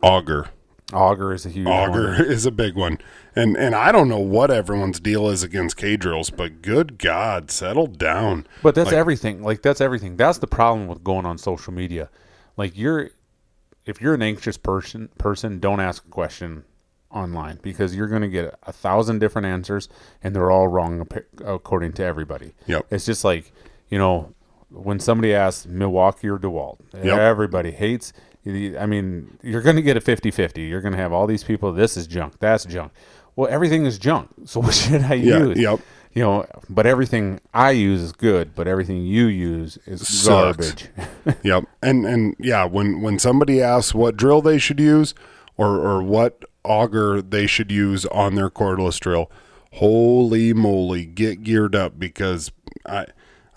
Auger.
Auger is a huge
Auger
one. *laughs*
is a big one. And and I don't know what everyone's deal is against K drills, but good God, settle down.
But that's
Like-
everything. Like that's everything. That's the problem with going on social media. Like you're if you're an anxious person person, don't ask a question online because you're going to get a thousand different answers and they're all wrong according to everybody.
Yep.
It's just like, you know, when somebody asks Milwaukee or DeWalt,
Yep.
everybody hates. I mean, you're going to get a 50 50. You're going to have all these people, this is junk, that's junk. Well, everything is junk. *laughs* So what should I
Yeah,
use?
yep.
You know, but everything I use is good, but everything you use is
Sucks.
garbage. *laughs*
Yep. And and yeah, when when somebody asks what drill they should use or or what auger they should use on their cordless drill, holy moly, get geared up because I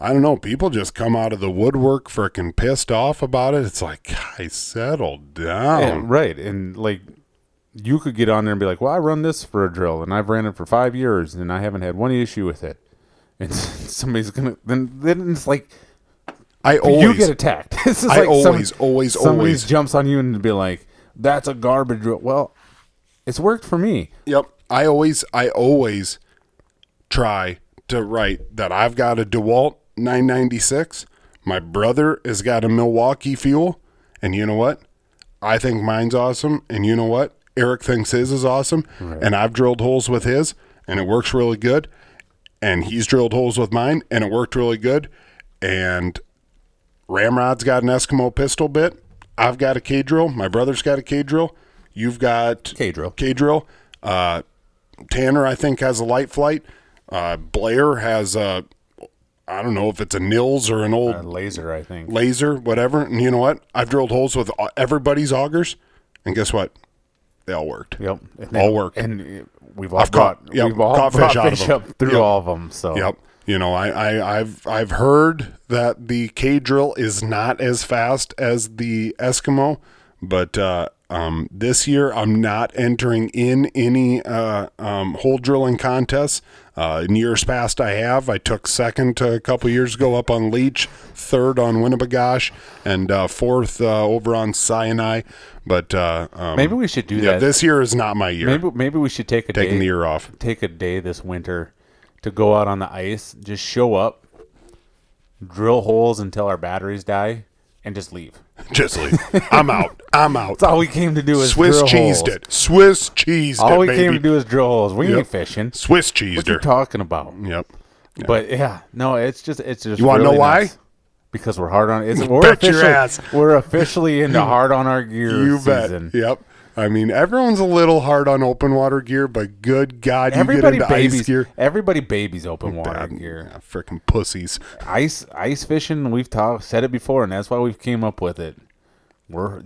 I don't know, people just come out of the woodwork freaking pissed off about it. It's like, guys, settle down.
Yeah, right. And like you could get on there and be like, "Well, I run this for a drill, and I've ran it for five years, and I haven't had one issue with it." And *laughs* somebody's gonna then then it's like
I always, you
get attacked. *laughs* This is
I
like
always,
some-
always,
somebody
always
jumps on you and be like, "That's a garbage drill." Well, it's worked for me.
Yep. I always I always try to write that I've got a DeWalt 996. My brother has got a Milwaukee fuel, and you know what? I think mine's awesome, and you know what? Eric thinks his is awesome, and I've drilled holes with his, and it works really good. And he's drilled holes with mine, and it worked really good. And Ramrod's got an Eskimo pistol bit. I've got a K drill. My brother's got a K drill. You've got
K drill.
K drill. Uh, Tanner, I think, has a light flight. Uh, Blair has a, I don't know if it's a Nils or an old
A laser, I think.
laser, whatever. And you know what? I've drilled holes with uh, everybody's augers, and guess what? They all worked.
Yep. And
All worked.
And uh, we've all
I've
brought,
caught- yep,
we've all
caught fish out of
fish
them.
up through
Yep.
all of them. So
Yep. You know, I, I, I've I've heard that the K drill is not as fast as the Eskimo, but uh, um, this year I'm not entering in any uh, um, hole drilling contests. Uh, in years past, I have. I took second a couple years ago up on Leech, third on Winnebagosh, and uh, fourth uh, over on Sinai. But uh, um,
maybe we should do
yeah,
that.
this year is not my year.
maybe maybe we should take a
Taking
day,
the year off.
take a day this winter to go out on the ice, just show up, drill holes until our batteries die, and just leave.
Leave. I'm out. I'm out. *laughs*
That's all we came to do is
Swiss
drill
cheesed
holes.
it. Swiss cheesed it.
All
it,
we
baby.
came to do is drill holes. We
Yep.
ain't fishing.
Swiss
What
cheesed
you
her.
talking about?
Yep.
But yeah, no, it's just it's just.
You wanna know why?
nuts. Because we're hard on. It's, *laughs* we're
Bet your
officially,
ass.
We're officially into hard on our gear *laughs*
You bet.
season.
Yep. I mean, everyone's a little hard on open water gear, but good God, you
Everybody
get into
babies.
ice gear.
Everybody babies open water
Bad-
gear.
yeah, Freaking pussies.
Ice ice fishing. We've talked said it before, and that's why we've came up with it. We're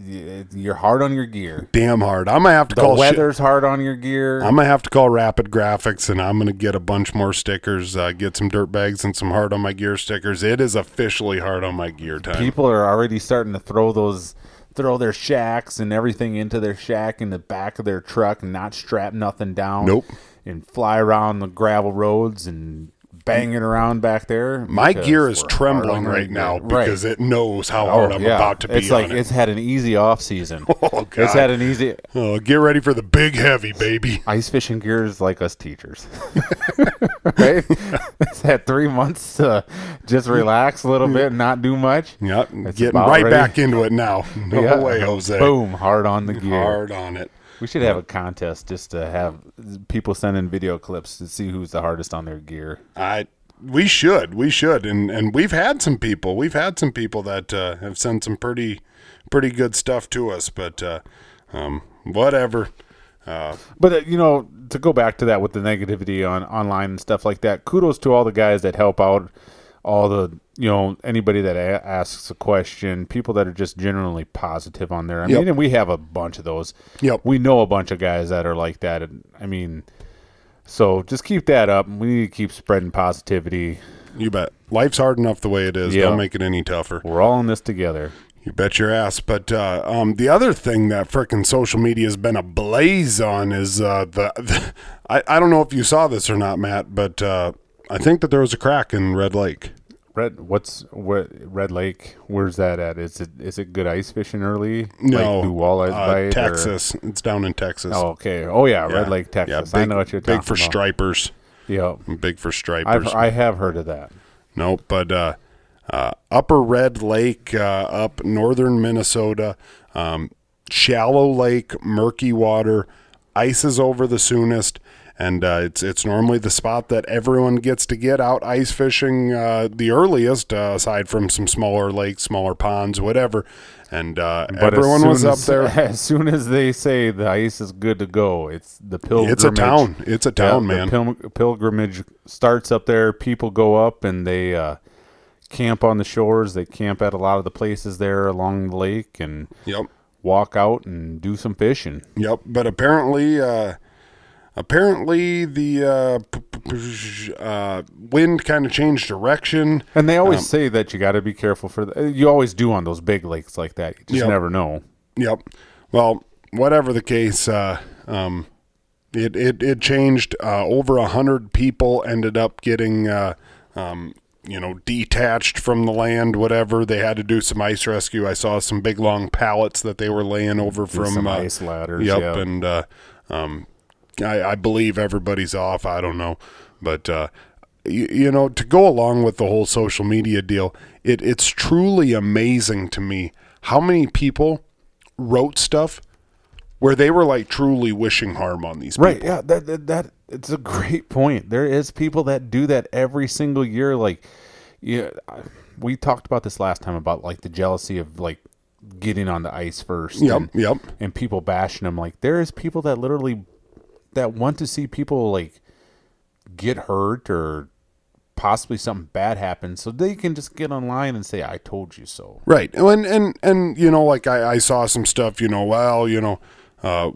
you're hard on your gear.
Damn hard. I'm gonna have to
The
call. shit-
weather's hard on your gear.
I'm gonna have to call Rapid Graphics, and I'm gonna get a bunch more stickers. Uh, get some dirt bags and some hard on my gear stickers. It is officially hard on my gear time.
People are already starting to throw those throw their shacks and everything into their shack in the back of their truck and not strap nothing down.
Nope.
And fly around the gravel roads and bang it around back there.
my gear is trembling right now.
Right.
because it knows how hard oh, I'm about to be
It's like
on it.
it's had an easy off season. *laughs*
Oh, God.
It's had an easy
Oh, get ready for the big heavy, baby. *laughs*
ice fishing gear is like us teachers. *laughs* right? it's had three months to just relax a little bit and not do much.
Yep,
It's
getting right
ready.
back into it now. No
Yeah.
way, Jose.
Boom, hard on the gear.
Hard on it.
We should have a contest just to have people send in video clips to see who's the hardest on their gear.
I we should we should and and we've had some people we've had some people that uh, have sent some pretty pretty good stuff to us, but uh, um, whatever. Uh,
But uh, you know, to go back to that with the negativity on online and stuff like that, kudos to all the guys that help out, all the you know anybody that a- asks a question, people that are just generally positive on there. I
Yep.
mean, and we have a bunch of those.
Yep.
we know a bunch of guys that are like that. And I mean, so just keep that up. We need to keep spreading positivity.
you bet. Life's hard enough the way it is.
Yeah.
Don't make it any tougher.
We're all in this together.
You bet your ass. But uh, um, the other thing that frickin' social media has been ablaze on is uh, the, the *laughs* I, I don't know if you saw this or not, Matt, but uh, I think that there was a crack in Red Lake.
Red, what's what? Red Lake? Where's that at? Is it is it good ice fishing early?
No,
like do walleyes
uh,
bite? or-
Texas. It's down in Texas.
Oh, okay. Oh yeah,
Yeah.
Red Lake, Texas.
Yeah,
I
big-
know what you're talking about.
big for
about.
stripers.
Yeah,
Big for stripers.
I've I have heard of that.
Nope, but uh, uh, Upper Red Lake, uh, up northern Minnesota, um, shallow lake, murky water. ices over the soonest. And uh, it's it's normally the spot that everyone gets to get out ice fishing uh, the earliest, uh, aside from some smaller lakes, smaller ponds, whatever. And uh,
But
everyone was up
as-
there. *laughs*
As soon as they say the ice is good to go, it's the pilgrimage.
It's a town. It's a
Yeah,
town,
the
man.
pil- pilgrimage starts up there. People go up and they uh, camp on the shores. They camp at a lot of the places there along the lake and
Yep.
walk out and do some fishing.
Yep, but apparently, uh, apparently the uh, p- p- uh, wind kind of changed direction.
And they always
Um,
say that you got to be careful for the, you always do on those big lakes like that. You just
Yep.
never know.
Yep. Well, whatever the case, uh, um, it it it changed. Uh, over a hundred people ended up getting, uh, um, you know, detached from the land. Whatever they had to do some ice rescue. I saw some big long pallets that they were laying over from
some
uh,
ice ladders.
Yep,
yeah.
and um, I, I believe everybody's off. I don't know, but uh, you, you know, to go along with the whole social media deal, it it's truly amazing to me how many people wrote stuff where they were like truly wishing harm on these people. Right.
Yeah. That, that that it's a great point. There is people that do that every single year. Like, yeah, I- we talked about this last time about like the jealousy of like getting on the ice first.
Yep,
and,
yep.
and people bashing them. Like, there is people that literally that want to see people like get hurt or possibly something bad happen, so they can just get online and say, "I told you so."
Right. And and and you know, like I, I saw some stuff, you know, well, you know, uh,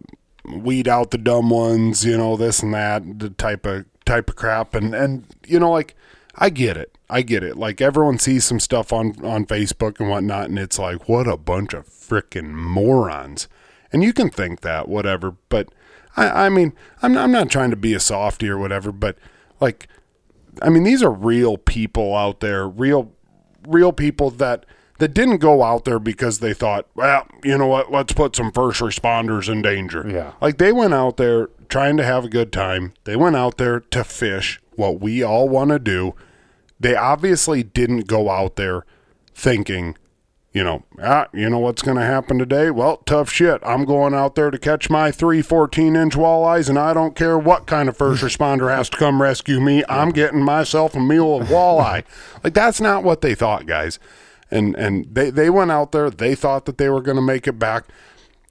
weed out the dumb ones, you know, this and that, the type of type of crap and and you know, like I get it. I get it. Like everyone sees some stuff on on Facebook and whatnot, and it's like, what a bunch of freaking morons. And you can think that, whatever, but I, I mean, I'm I'm not trying to be a softy or whatever, but like I mean, these are real people out there, real, real people that that didn't go out there because they thought, well, you know what, let's put some first responders in danger.
Yeah.
like they went out there trying to have a good time. They went out there to fish, what we all want to do. They obviously didn't go out there thinking, you know, ah, you know what's going to happen today? Well, tough shit. I'm going out there to catch my three 14 inch walleyes, and I don't care what kind of first responder has to come rescue me. I'm getting myself a meal of walleye. *laughs* like, that's not what they thought, guys. And, and they, they went out there. They thought that they were going to make it back.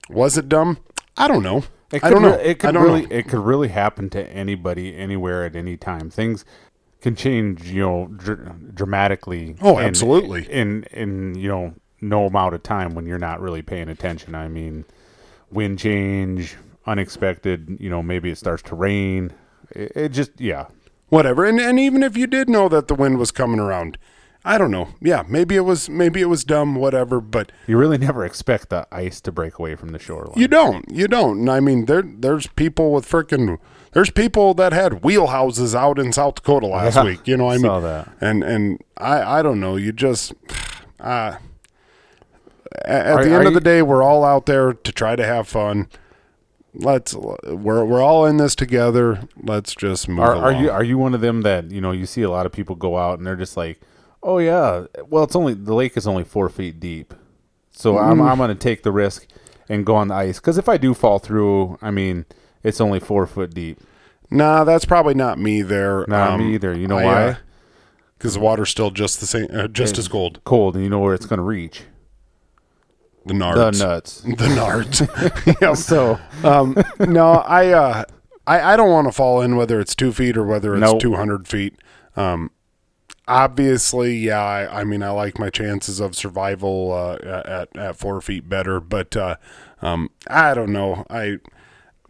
Was it dumb? I don't know.
It
I
could
don't know.
it could really
know.
it could really happen to anybody anywhere at any time. Things can change, you know, dr- dramatically.
Oh,
in-
absolutely.
In in you know no amount of time when you're not really paying attention. I mean, wind change, unexpected. You know, maybe it starts to rain. It, it just yeah.
whatever and and even if you did know that the wind was coming around i don't know yeah maybe it was maybe it was dumb whatever but
You really never expect the ice to break away from the shoreline.
you don't you don't and i mean there there's people with freaking there's people that had wheelhouses out in south dakota last
Yeah,
week you know what i mean
that.
and and i i don't know you just uh *sighs* at,
Are-
the end of
you-
the day we're all out there to try to have fun let's we're we're all in this together let's just move
Are, are you are you one of them that you know you see a lot of people go out and they're just like, oh yeah, well it's only the lake is only four feet deep, so I'm
Mm.
I'm gonna take the risk and go on the ice because if I do fall through, I mean it's only four foot deep.
Nah, that's probably not me there.
Not me either. You know
I,
why?
Because the water's still just the same, uh, just as cold.
Cold, and you know where it's gonna reach
The nards.
the nuts. *laughs*
The nards. *laughs*
So
um, no, I, uh, I, I don't want to fall in whether it's two feet or whether it's
Nope.
two hundred feet. Um, obviously, yeah. I, I mean, I like my chances of survival uh, at at four feet better, but uh, um, I don't know. I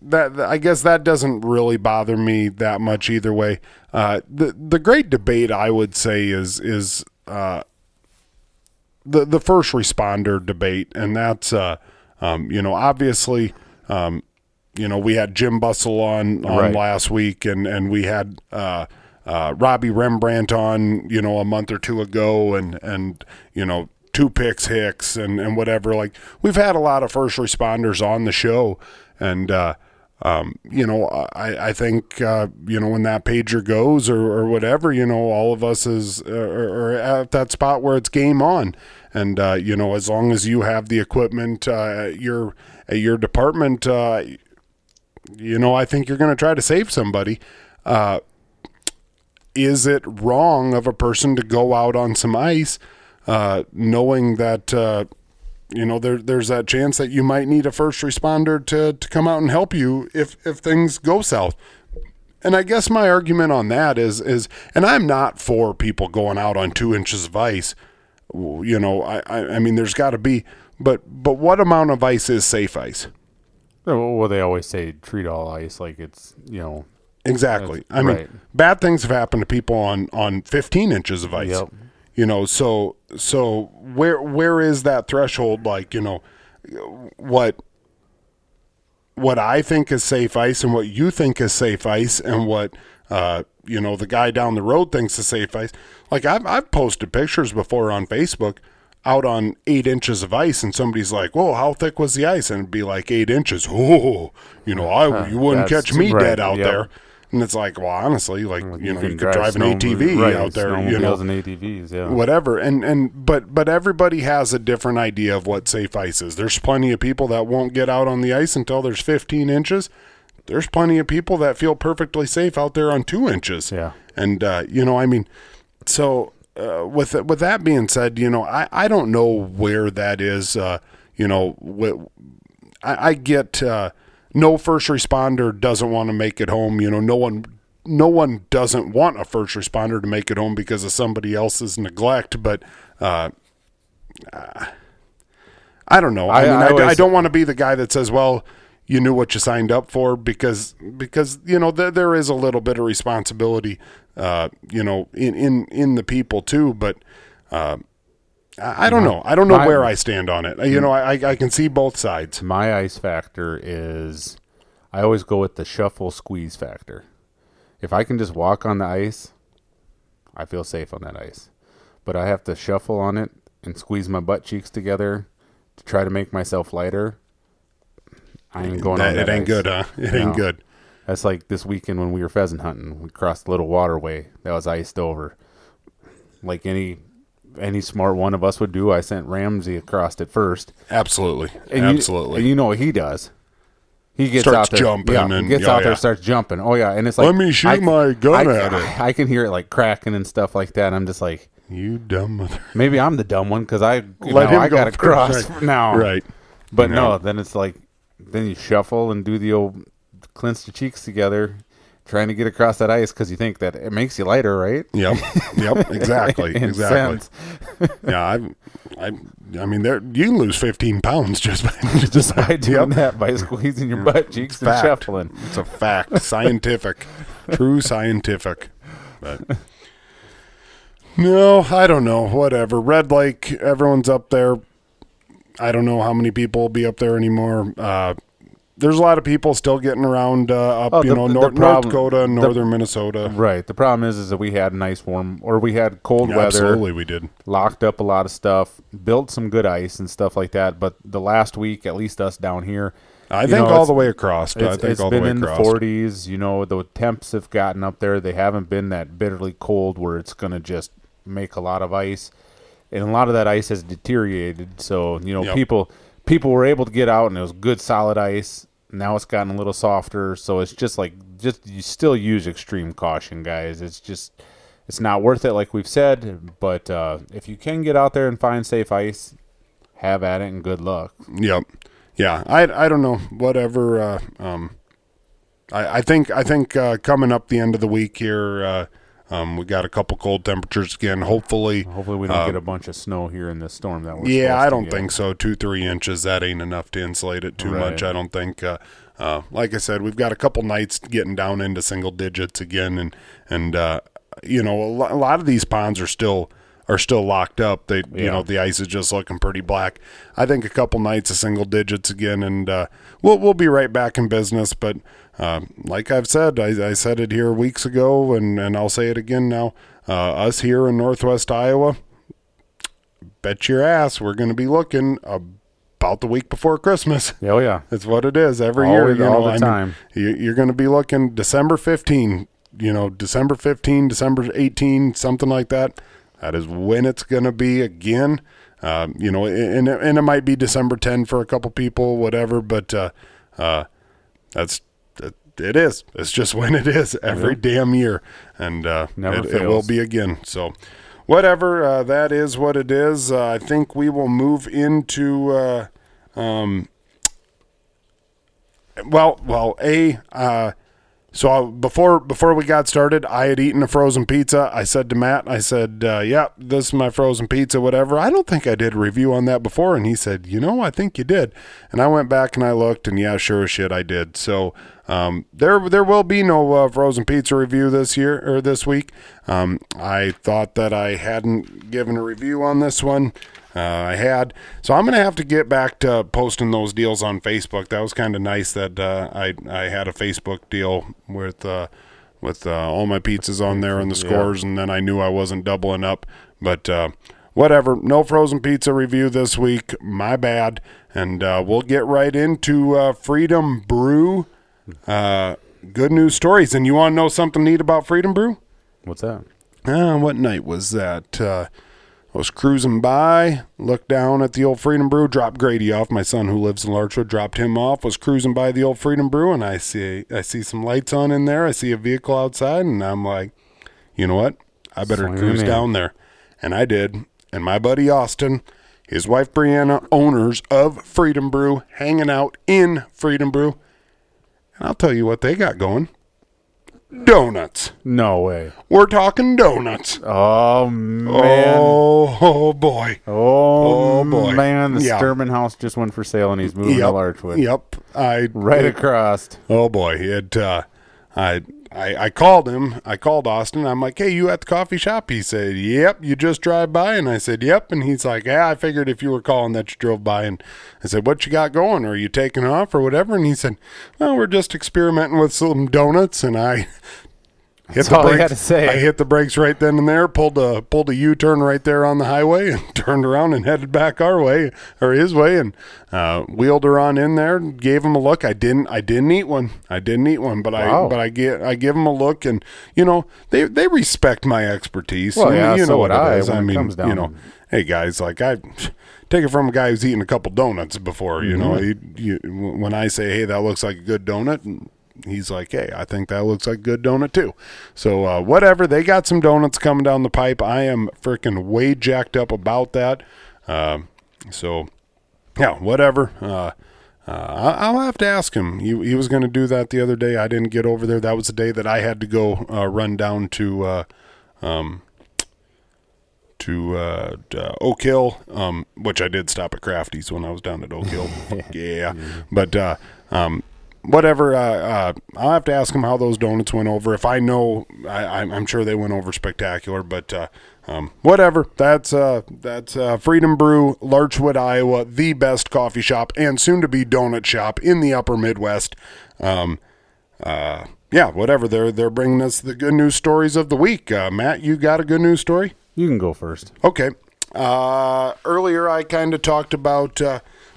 that I guess that doesn't really bother me that much either way. Uh, the the great debate I would say is is uh, the the first responder debate, and that's uh, um, you know obviously um, you know we had Jim Bustle on on
Right.
last week, and and we had uh, uh, Robbie Rembrandt on you know a month or two ago, and and you know two picks Hicks and and whatever. Like we've had a lot of first responders on the show, and. Um, you know, I, I think, uh, you know, when that pager goes or, or whatever, you know, all of us is uh, are at that spot where it's game on. And, uh, you know, as long as you have the equipment, uh, at your, at your department, uh, you know, I think you're going to try to save somebody. Uh, is it wrong of a person to go out on some ice, knowing that you know there there's that chance that you might need a first responder to to come out and help you if if things go south? And I guess my argument on that is is, and I'm not for people going out on two inches of ice. You know, I I, I mean, there's got to be, but but what amount of ice is safe ice?
Well, they always say treat all ice like it's you know
Exactly. I mean,
right.
bad things have happened to people on on 15 inches of ice.
Yep.
You know, so so where where is that threshold? Like, you know, what what I think is safe ice and what you think is safe ice and what uh, you know the guy down the road thinks is safe ice. Like I've I've posted pictures before on Facebook out on eight inches of ice and somebody's like, "Whoa, how thick was the ice?" and it'd be like eight inches. Oh, *laughs* you know, I you wouldn't
that's
catch me
right,
dead out
yep.
there. And it's like, well, honestly, like you, know, you could drive an ATV
right,
out there, you know,
and ATVs, yeah.
whatever. And and but but everybody has a different idea of what safe ice is. There's plenty of people that won't get out on the ice until there's 15 inches. There's plenty of people that feel perfectly safe out there on two inches.
Yeah.
and uh, you know i mean so uh, with with that being said you know i i don't know where that is uh, you know wh- I, I get uh, no first responder doesn't want to make it home. You know, no one no one doesn't want a first responder to make it home because of somebody else's neglect. But uh, uh, I don't know. I,
I-
mean,
I
I, I don't want to be the guy that says, "Well, you knew what you signed up for," because because you know there there is a little bit of responsibility, uh, you know, in in in the people too. But uh, I, I don't know. I don't know
My-
where I stand on it. You mm. know, I I can see both sides.
My ice factor is I always go with the shuffle squeeze factor. If I can just walk on the ice, I feel safe on that ice. But I have to shuffle on it and squeeze my butt cheeks together to try to make myself lighter. I ain't going on
That,
that
it ain't
ice.
good, huh? It ain't good.
That's like this weekend when we were pheasant hunting. We crossed a little waterway that was iced over. Like any any smart one of us would do, I sent Ramsey across it first.
Absolutely,
And you-
absolutely.
and you know what he does? He gets
Starts
out there,
jumping
yeah,
and-
gets out there,
yeah.
and starts jumping. Oh yeah, and it's like
Let me shoot
I-
my gun
I,
at it.
I can hear it like cracking and stuff like that. I'm just like,
you dumb mother.
maybe I'm the dumb one because I, you
Let
know,
him
I
go
got to
first,
cross
right. *laughs*
now.
Right.
But
Yeah.
no, then it's like, then you shuffle and do the old clench your cheeks together, trying to get across that ice because you think that it makes you lighter, right?
Yep. Yep. *laughs* Exactly. Exactly. Yeah. I. I. I mean, there you can lose 15 pounds just by *laughs*
Just by doing
Yep.
that, by squeezing your butt cheeks and
Fact.
shuffling.
It's a fact. Scientific. True scientific. But no, I don't know. Whatever. Red Lake. Everyone's up there. I don't know how many people will be up there anymore. Uh, there's a lot of people still getting around uh, up,
Oh,
you know,
the
North, North
problem-
Dakota and
the-
northern Minnesota.
Right. The problem is, is that we had nice warm, or we had cold weather.
Absolutely, we did.
locked up a lot of stuff, built some good ice and stuff like that. But the last week, at least us down here,
I think
know,
all the way across. I
it's,
think
it's
all the
been
way
in
across.
the 40s. You know, the temps have gotten up there. They haven't been that bitterly cold where it's going to just make a lot of ice, and a lot of that ice has deteriorated. So you know,
Yep.
people people were able to get out, and it was good solid ice. Now it's gotten a little softer, so it's just like just you still use extreme caution, guys. It's just it's not worth it, like we've said. But uh, if you can get out there and find safe ice, have at it and good luck.
Yep. Yeah. I I don't know. Whatever. Uh, um, I I think I think uh, coming up the end of the week here, uh, um, we got a couple cold temperatures again. Hopefully.
Hopefully, we don't
Uh,
get a bunch of snow here in this storm that we're.
Yeah, I don't think so. Two three inches that ain't enough to insulate it too
Right.
much. I don't think. Uh, uh, like I said, we've got a couple nights getting down into single digits again, and and uh, you know a, lo- a lot of these ponds are still are still locked up. They you know the ice is just looking pretty black. I think a couple nights of single digits again, and uh, we'll we'll be right back in business. But uh, like I've said, I, I said it here weeks ago, and and I'll say it again now. Uh, us here in Northwest Iowa, bet your ass we're going to be looking about the week before Christmas. *laughs*
Oh yeah,
That's what it is every
All
year. You
all
know,
the
I mean,
time.
you, you're going to be looking December 15. You know, December 15, December 18, something like that. That is when it's going to be again. Um, you know, and and it might be December 10 for a couple people, whatever. But uh, uh, that's it is. It's just *laughs* when it is every damn year, and uh, it, it will be again. So, whatever. Uh, that is what it is. Uh, I think we will move into. Uh, um, well, well, a. Uh, so before before we got started, I had eaten a frozen pizza. I said to Matt, I said, uh, "Yeah, this is my frozen pizza, whatever." I don't think I did a review on that before, and he said, "You know, I think you did." And I went back and I looked, and yeah, sure as shit, I did. So um, there there will be no uh, frozen pizza review this year or this week. Um, I thought that I hadn't given a review on this one. Uh, I had. So I'm going to have to get back to posting those deals on Facebook. That was kind of nice that uh, I I had a Facebook deal with uh, with uh, all my pizzas on there and the scores, and then I knew I wasn't doubling up. But uh, whatever, no frozen pizza review this week. My bad. And uh, we'll get right into uh, Freedom Brew. Uh, good news stories. And you want to know something neat about Freedom Brew?
What's that?
Uh, what night was that? Uh, I was cruising by, looked down at the old Freedom Brew, dropped Grady off. My son, who lives in Larchwood, dropped him off. Was cruising by the old Freedom Brew, and I see I see some lights on in there. I see a vehicle outside, and I'm like, you know what? I better
Swing
cruise down there, and I did. And my buddy Austin, his wife Brianna, owners of Freedom Brew, hanging out in Freedom Brew, and I'll tell you what they got going. Donuts.
No way.
We're talking donuts.
Oh man.
Oh, oh boy.
Oh,
Oh, boy.
man, the
Yeah.
Sturman house just went for sale and he's moving to Larchwood.
Yep. I
Right
it-
across.
Oh boy. It uh I I I called him. I called Austin. I'm like, "Hey, you at the coffee shop?" He said, "Yep, you just drive by." And I said, "Yep." And he's like, "Yeah, I figured if you were calling that you drove by." And I said, "What you got going? Are you taking off or whatever?" And he said, "Well, we're just experimenting with some donuts." And I hit
That's all you had to say.
I hit the brakes right then and there, pulled a pulled a U turn right there on the highway, and *laughs* turned around and headed back our way or his way, and uh, wheeled her on in there. and Gave him a look. I didn't I didn't eat one. I didn't eat one, but
Wow.
I but I get I give him a look, and you know they they respect my expertise.
Well,
you,
yeah,
you
so
know what
I
is.
when
I mean, you know, hey guys, like I. *laughs* Take it from a guy who's eaten a couple donuts before, you know. He, you, when I say, "Hey, that looks like a good donut," he's like, "Hey, I think that looks like a good donut too." So uh, whatever, they got some donuts coming down the pipe. I am freaking way jacked up about that. Um so yeah, whatever. Uh, uh, I'll have to ask him. He, he was going to do that the other day. I didn't get over there. That was the day that I had to go uh, run down to uh, um, to uh, to Oak Hill, um, which I did stop at Crafty's when I was down at Oak Hill. *laughs* Fuck *laughs* yeah, but uh, um, whatever. Uh, uh, I'll have to ask him how those donuts went over. If I know, I, I'm, I'm sure they went over spectacular. But uh, um, whatever. That's uh, that's uh, Freedom Brew, Larchwood, Iowa, the best coffee shop and soon to be donut shop in the Upper Midwest. Um, uh, yeah, whatever. They're they're bringing us the good news stories of the week. Uh, Matt, you got a good news story?
You can go first.
Okay. Uh, earlier I kind of talked about.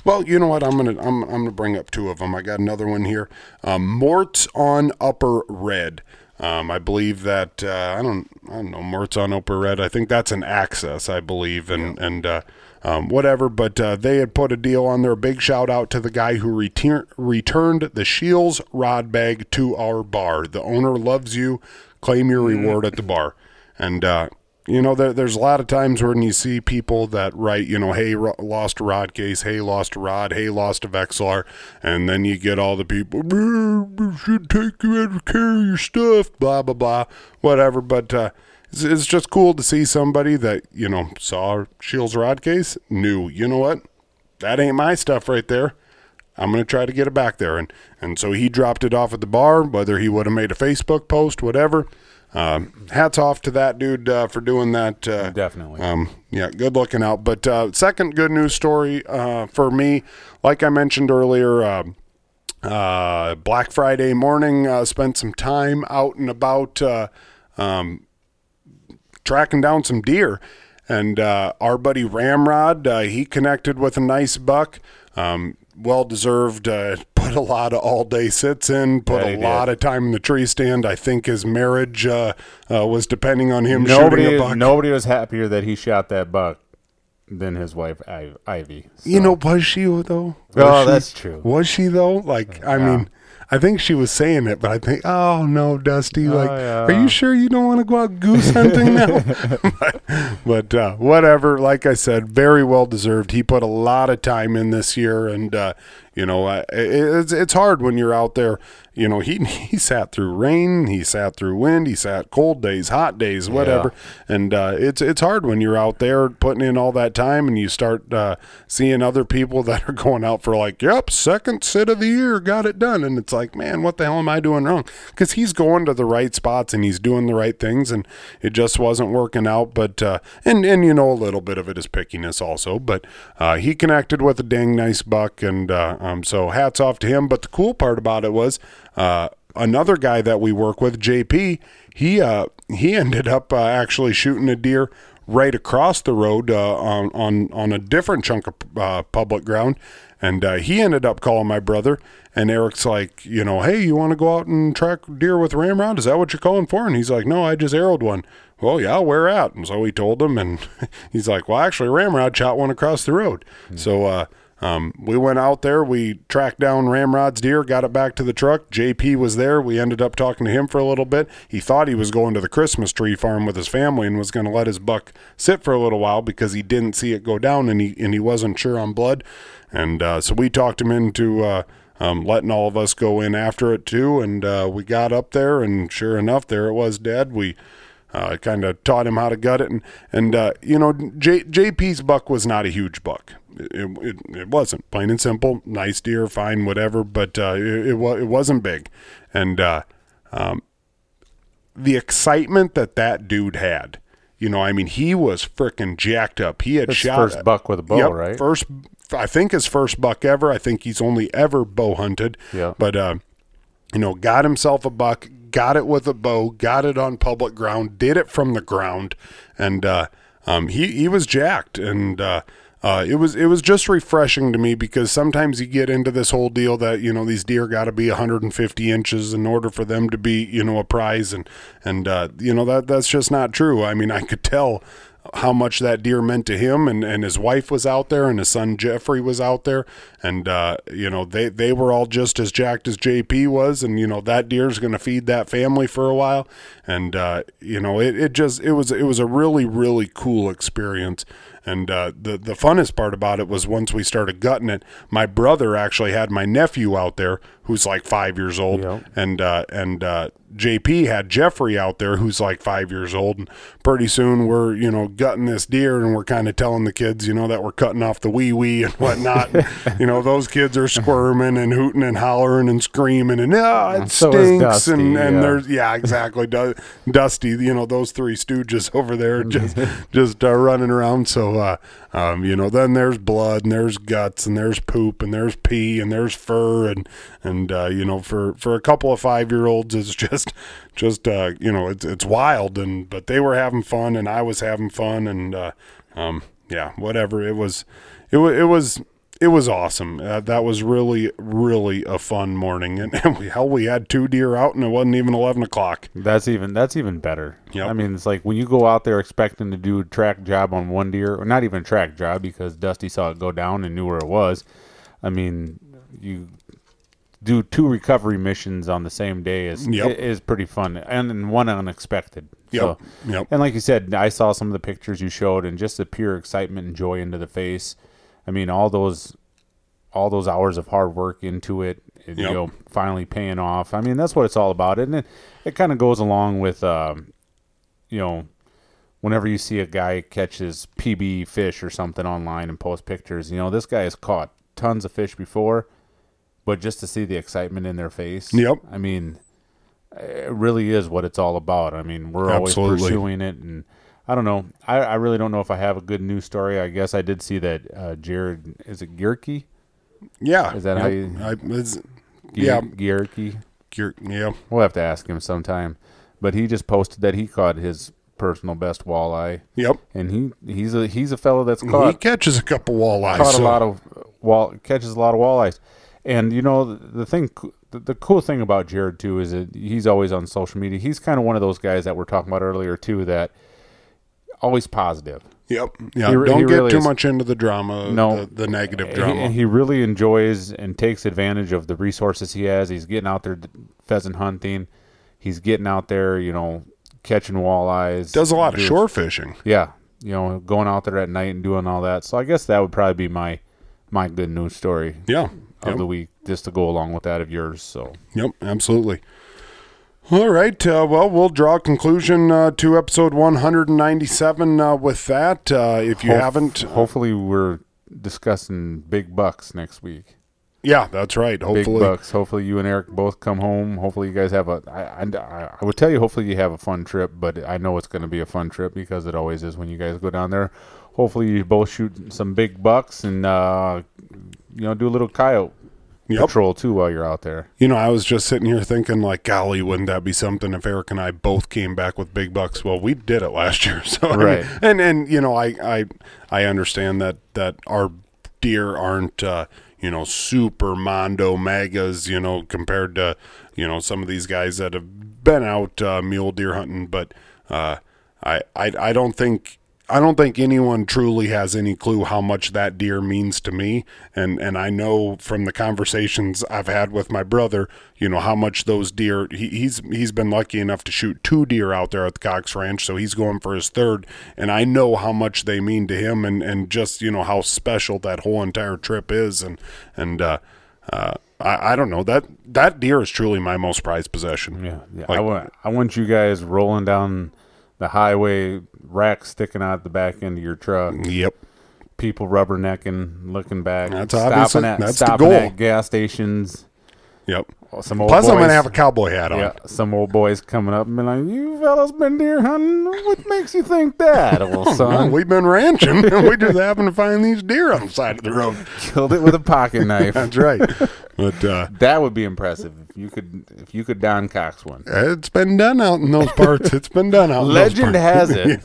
Well, you know what? I'm gonna I'm I'm gonna bring up two of them. I got another one here. Um, Morts on Upper Red. Um, I believe that uh, I don't I don't know Morts on Upper Red. I think that's an access. I believe and and uh, um, whatever. But uh, they had put a deal on there. Big shout out to the guy who retur- returned the Scheels rod bag to our bar. The owner loves you. Claim your reward at the bar. And uh, you know, there, there's a lot of times when you see people that write, you know, hey, ro- lost a rod case, hey, lost a rod, hey, lost a Vexilar, and then you get all the people, "Eh, you should take better care of your stuff, blah, blah, blah, whatever. But uh, it's, it's just cool to see somebody that, you know, saw Scheels rod case, knew, you know what, that ain't my stuff right there. I'm going to try to get it back there. And, and so he dropped it off at the bar, whether he would have made a Facebook post, whatever. Um, hats off to that dude uh, for doing that. Uh,
Definitely.
um, yeah, good looking out. But uh, second good news story uh, for me, like I mentioned earlier, uh, uh, Black Friday morning, uh, spent some time out and about uh, um, tracking down some deer. And uh, our buddy Ramrod, uh, he connected with a nice buck. Um, well deserved. Put a lot of all day sits in. Put
Yeah,
a
did.
lot of time in the tree stand. I think his marriage uh, uh, was depending on him
Nobody,
shooting a buck.
nobody was happier that he shot that buck than his wife I- Ivy.
You know, was she though? Was
Oh,
she?
that's true.
Was she though? Like, I
Yeah.
mean, I think she was saying it, but I think, oh no, Dusty, like,
yeah.
are you sure you don't want to go out goose hunting now? but *laughs* *laughs* but uh, whatever. Like I said, very well deserved. He put a lot of time in this year, and uh, you know, it, it's it's hard when you're out there. You know, he *laughs* he sat through rain, he sat through wind, he sat cold days, hot days, whatever, and uh, it's it's hard when you're out there putting in all that time, and you start uh, seeing other people *laughs* that are going out for like, yep, second sit of the year, got it done, and it's like, man, what the hell am I doing wrong? Because he's going to the right spots and he's doing the right things, and it just wasn't working out. But uh, and and you know, a little bit of it is pickiness also, but uh, he connected with a dang nice buck, and uh, um, so hats off to him. But the cool part about it was uh, another guy that we work with, JP. He uh, he *laughs* ended up uh, actually shooting a deer right across the road uh, on on on a different chunk of uh, public ground, and uh, he ended up calling my brother. And Eric's like, you know, hey, you want to go out and track deer with ramrod? Is that what you're calling for? And he's like, no, I just arrowed one. Well, yeah, where at? And so we told him, and *laughs* he's like, well, actually, ramrod shot one across the road. So uh, um, we went out there, we tracked down Ramrod's deer, got it back to the truck. JP was there. We ended up talking to him for a little bit. He thought he was going to the Christmas tree farm with his family and was going to let his buck sit for a little while because he didn't see it go down and he and he wasn't sure on blood. And uh, so we talked him into uh, um, letting all of us go in after it too. And uh, we got up there, and sure enough, there it was dead. We uh, kind of taught him how to gut it, and and uh, you know, J, JP's buck was not a huge buck. It, it, it wasn't plain and simple. Nice deer, fine, whatever. But uh, it it, it wasn't big, and uh, um, the excitement that that dude had. You know, I mean, he was freaking jacked up. He had
His
shot
first buck with a bow,
Yep,
right?
First, I think his first buck ever. I think he's only ever bow hunted.
Yeah.
But uh, you know, got himself a buck, got it with a bow, got it on public ground, did it from the ground, and uh, um, he he was jacked, and uh, uh, it was it was just refreshing to me because sometimes you get into this whole deal that you know these deer got to be 150 inches in order for them to be you know a prize, and and uh, you know that that's just not true. I mean, I could tell how much that deer meant to him and, and his wife was out there and his son Jeffrey was out there and uh, you know they, they were all just as jacked as JP was and you know that deer's going to feed that family for a while and uh, you know it, it just it was it was a really really cool experience and uh, the the funnest part about it was once we started gutting it my brother actually had my nephew out there who's like five years old
Yep.
and uh, and uh, JP had Jeffrey out there who's like five years old, and pretty soon we're you know gutting this deer, and we're kind of telling the kids you know that we're cutting off the wee wee and whatnot. *laughs* you know those kids are squirming and hooting and hollering and screaming and ah it
So
stinks
Dusty,
and and
yeah.
there's yeah exactly Du- Dusty you know those three stooges over there just *laughs* just uh, running around. So uh, um, you know then there's blood and there's guts and there's poop and there's pee and there's fur and and uh, you know for for a couple of five year olds it's *laughs* just just uh, you know it's it's wild and but they were having fun and I was having fun and uh, um, yeah whatever. It was it was it was it was awesome uh, that was really really a fun morning *laughs* and, and we, hell we had two deer out and it wasn't even 11 o'clock
That's even that's even better.
Yep.
I mean, it's like when you go out there expecting to do a track job on one deer, or not even a track job because Dusty saw it go down and knew where it was. I mean, you do two recovery missions on the same day is
Yep.
is pretty fun and, and one unexpected.
Yep.
So,
Yep.
and like you said, I saw some of the pictures you showed, and just the pure excitement and joy into the face. I mean, all those all those hours of hard work into it, you
Yep.
know, finally paying off. I mean, that's what it's all about, and it it kind of goes along with, um, you know, whenever you see a guy catches PB fish or something online and post pictures, you know, this guy has caught tons of fish before, but just to see the excitement in their face,
Yep.
I mean, it really is what it's all about. I mean, we're
Absolutely.
always pursuing it, and I don't know. I, I really don't know if I have a good news story. I guess I did see that uh, Jared is it Gierke?
yeah
Is that how you-
I, it's,
Gier-
yeah
Gierke.
you're, yeah
We'll have to ask him sometime. But he just posted that he caught his personal best walleye,
yep
and he he's a he's a fellow that's caught.
he catches a couple walleyes
caught a lot of wall catches a lot of walleyes. And you know the, the thing, the, the cool thing about Jared too is that he's always on social media. He's kind of one of those guys that we're talking about earlier too that always positive.
Yep. Yeah.
He
Don't
he
get
really
too
is.
much into the drama.
No.
The, the negative drama.
He, really enjoys and takes advantage of the resources he has. He's getting out there pheasant hunting. He's getting out there, you know, catching walleyes.
Does a lot of
doing-
shore fishing.
Yeah, you know, going out there at night and doing all that. So I guess that would probably be my my good news story
Yeah.
of
Yep.
the week, just to go along with that of yours. So
Yep, absolutely. All right. Uh, well, we'll draw a conclusion uh, to episode 197 uh, with that. Uh, if you
Hof-
haven't,
hopefully we're discussing big bucks next week.
yeah, that's right.
Big
Hopefully,
bucks. Hopefully you and Eric both come home. Hopefully you guys have a. I, I, I would tell you hopefully you have a fun trip, but I know it's going to be a fun trip because it always is when you guys go down there. Hopefully you both shoot some big bucks and uh, you know do a little coyote
Yep.
patrol too while you're out there.
You know, I was just sitting here thinking, like, golly, wouldn't that be something if Eric and I both came back with big bucks? Well, we did it last year, *laughs* so I mean,
Right.
and and you know, I I I understand that that our deer aren't uh, you know super mondo magas, you know, compared to you know some of these guys that have been out uh, mule deer hunting, but uh, I I I don't think. I don't think anyone truly has any clue how much that deer means to me, and and I know from the conversations I've had with my brother, you know how much those deer. He, he's he's been lucky enough to shoot two deer out there at the Cox Ranch, so he's going for his third, and I know how much they mean to him, and and just you know how special that whole entire trip is, and and uh, uh, I I don't know that that deer is truly my most prized possession.
Yeah, yeah.
Like-
I want I want you guys rolling down the highway, rack sticking out the back end of your truck,
Yep.
people rubbernecking, looking back,
That's
stopping
obviously-
at
that's the goal.
at gas stations.
Yep.
Some old
Plus,
boys,
I'm gonna have a cowboy hat on.
yeah, some old boys coming up and be like, "You fellas been deer hunting? What makes you think that, old
Well,
son?
we've been ranching, and *laughs* we just happen to find these deer on the side of the road. *laughs*
Killed it with a pocket *laughs* knife."
That's right. But uh,
that would be impressive if you could if you could down Cox one.
it's been done out in those parts. It's been done out. in those
Legend has it.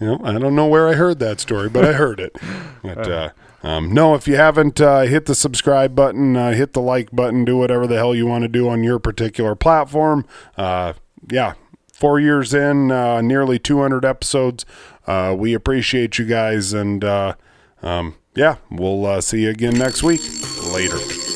You know, I don't know where I heard that story, but I heard it. But uh, um, no, if you haven't uh, hit the subscribe button, uh, hit the like button, do whatever the hell you want to do on your particular platform. Uh, yeah, four years in, uh, nearly 200 episodes. Uh, we appreciate you guys, and uh, um, yeah, we'll see you again next week. Later.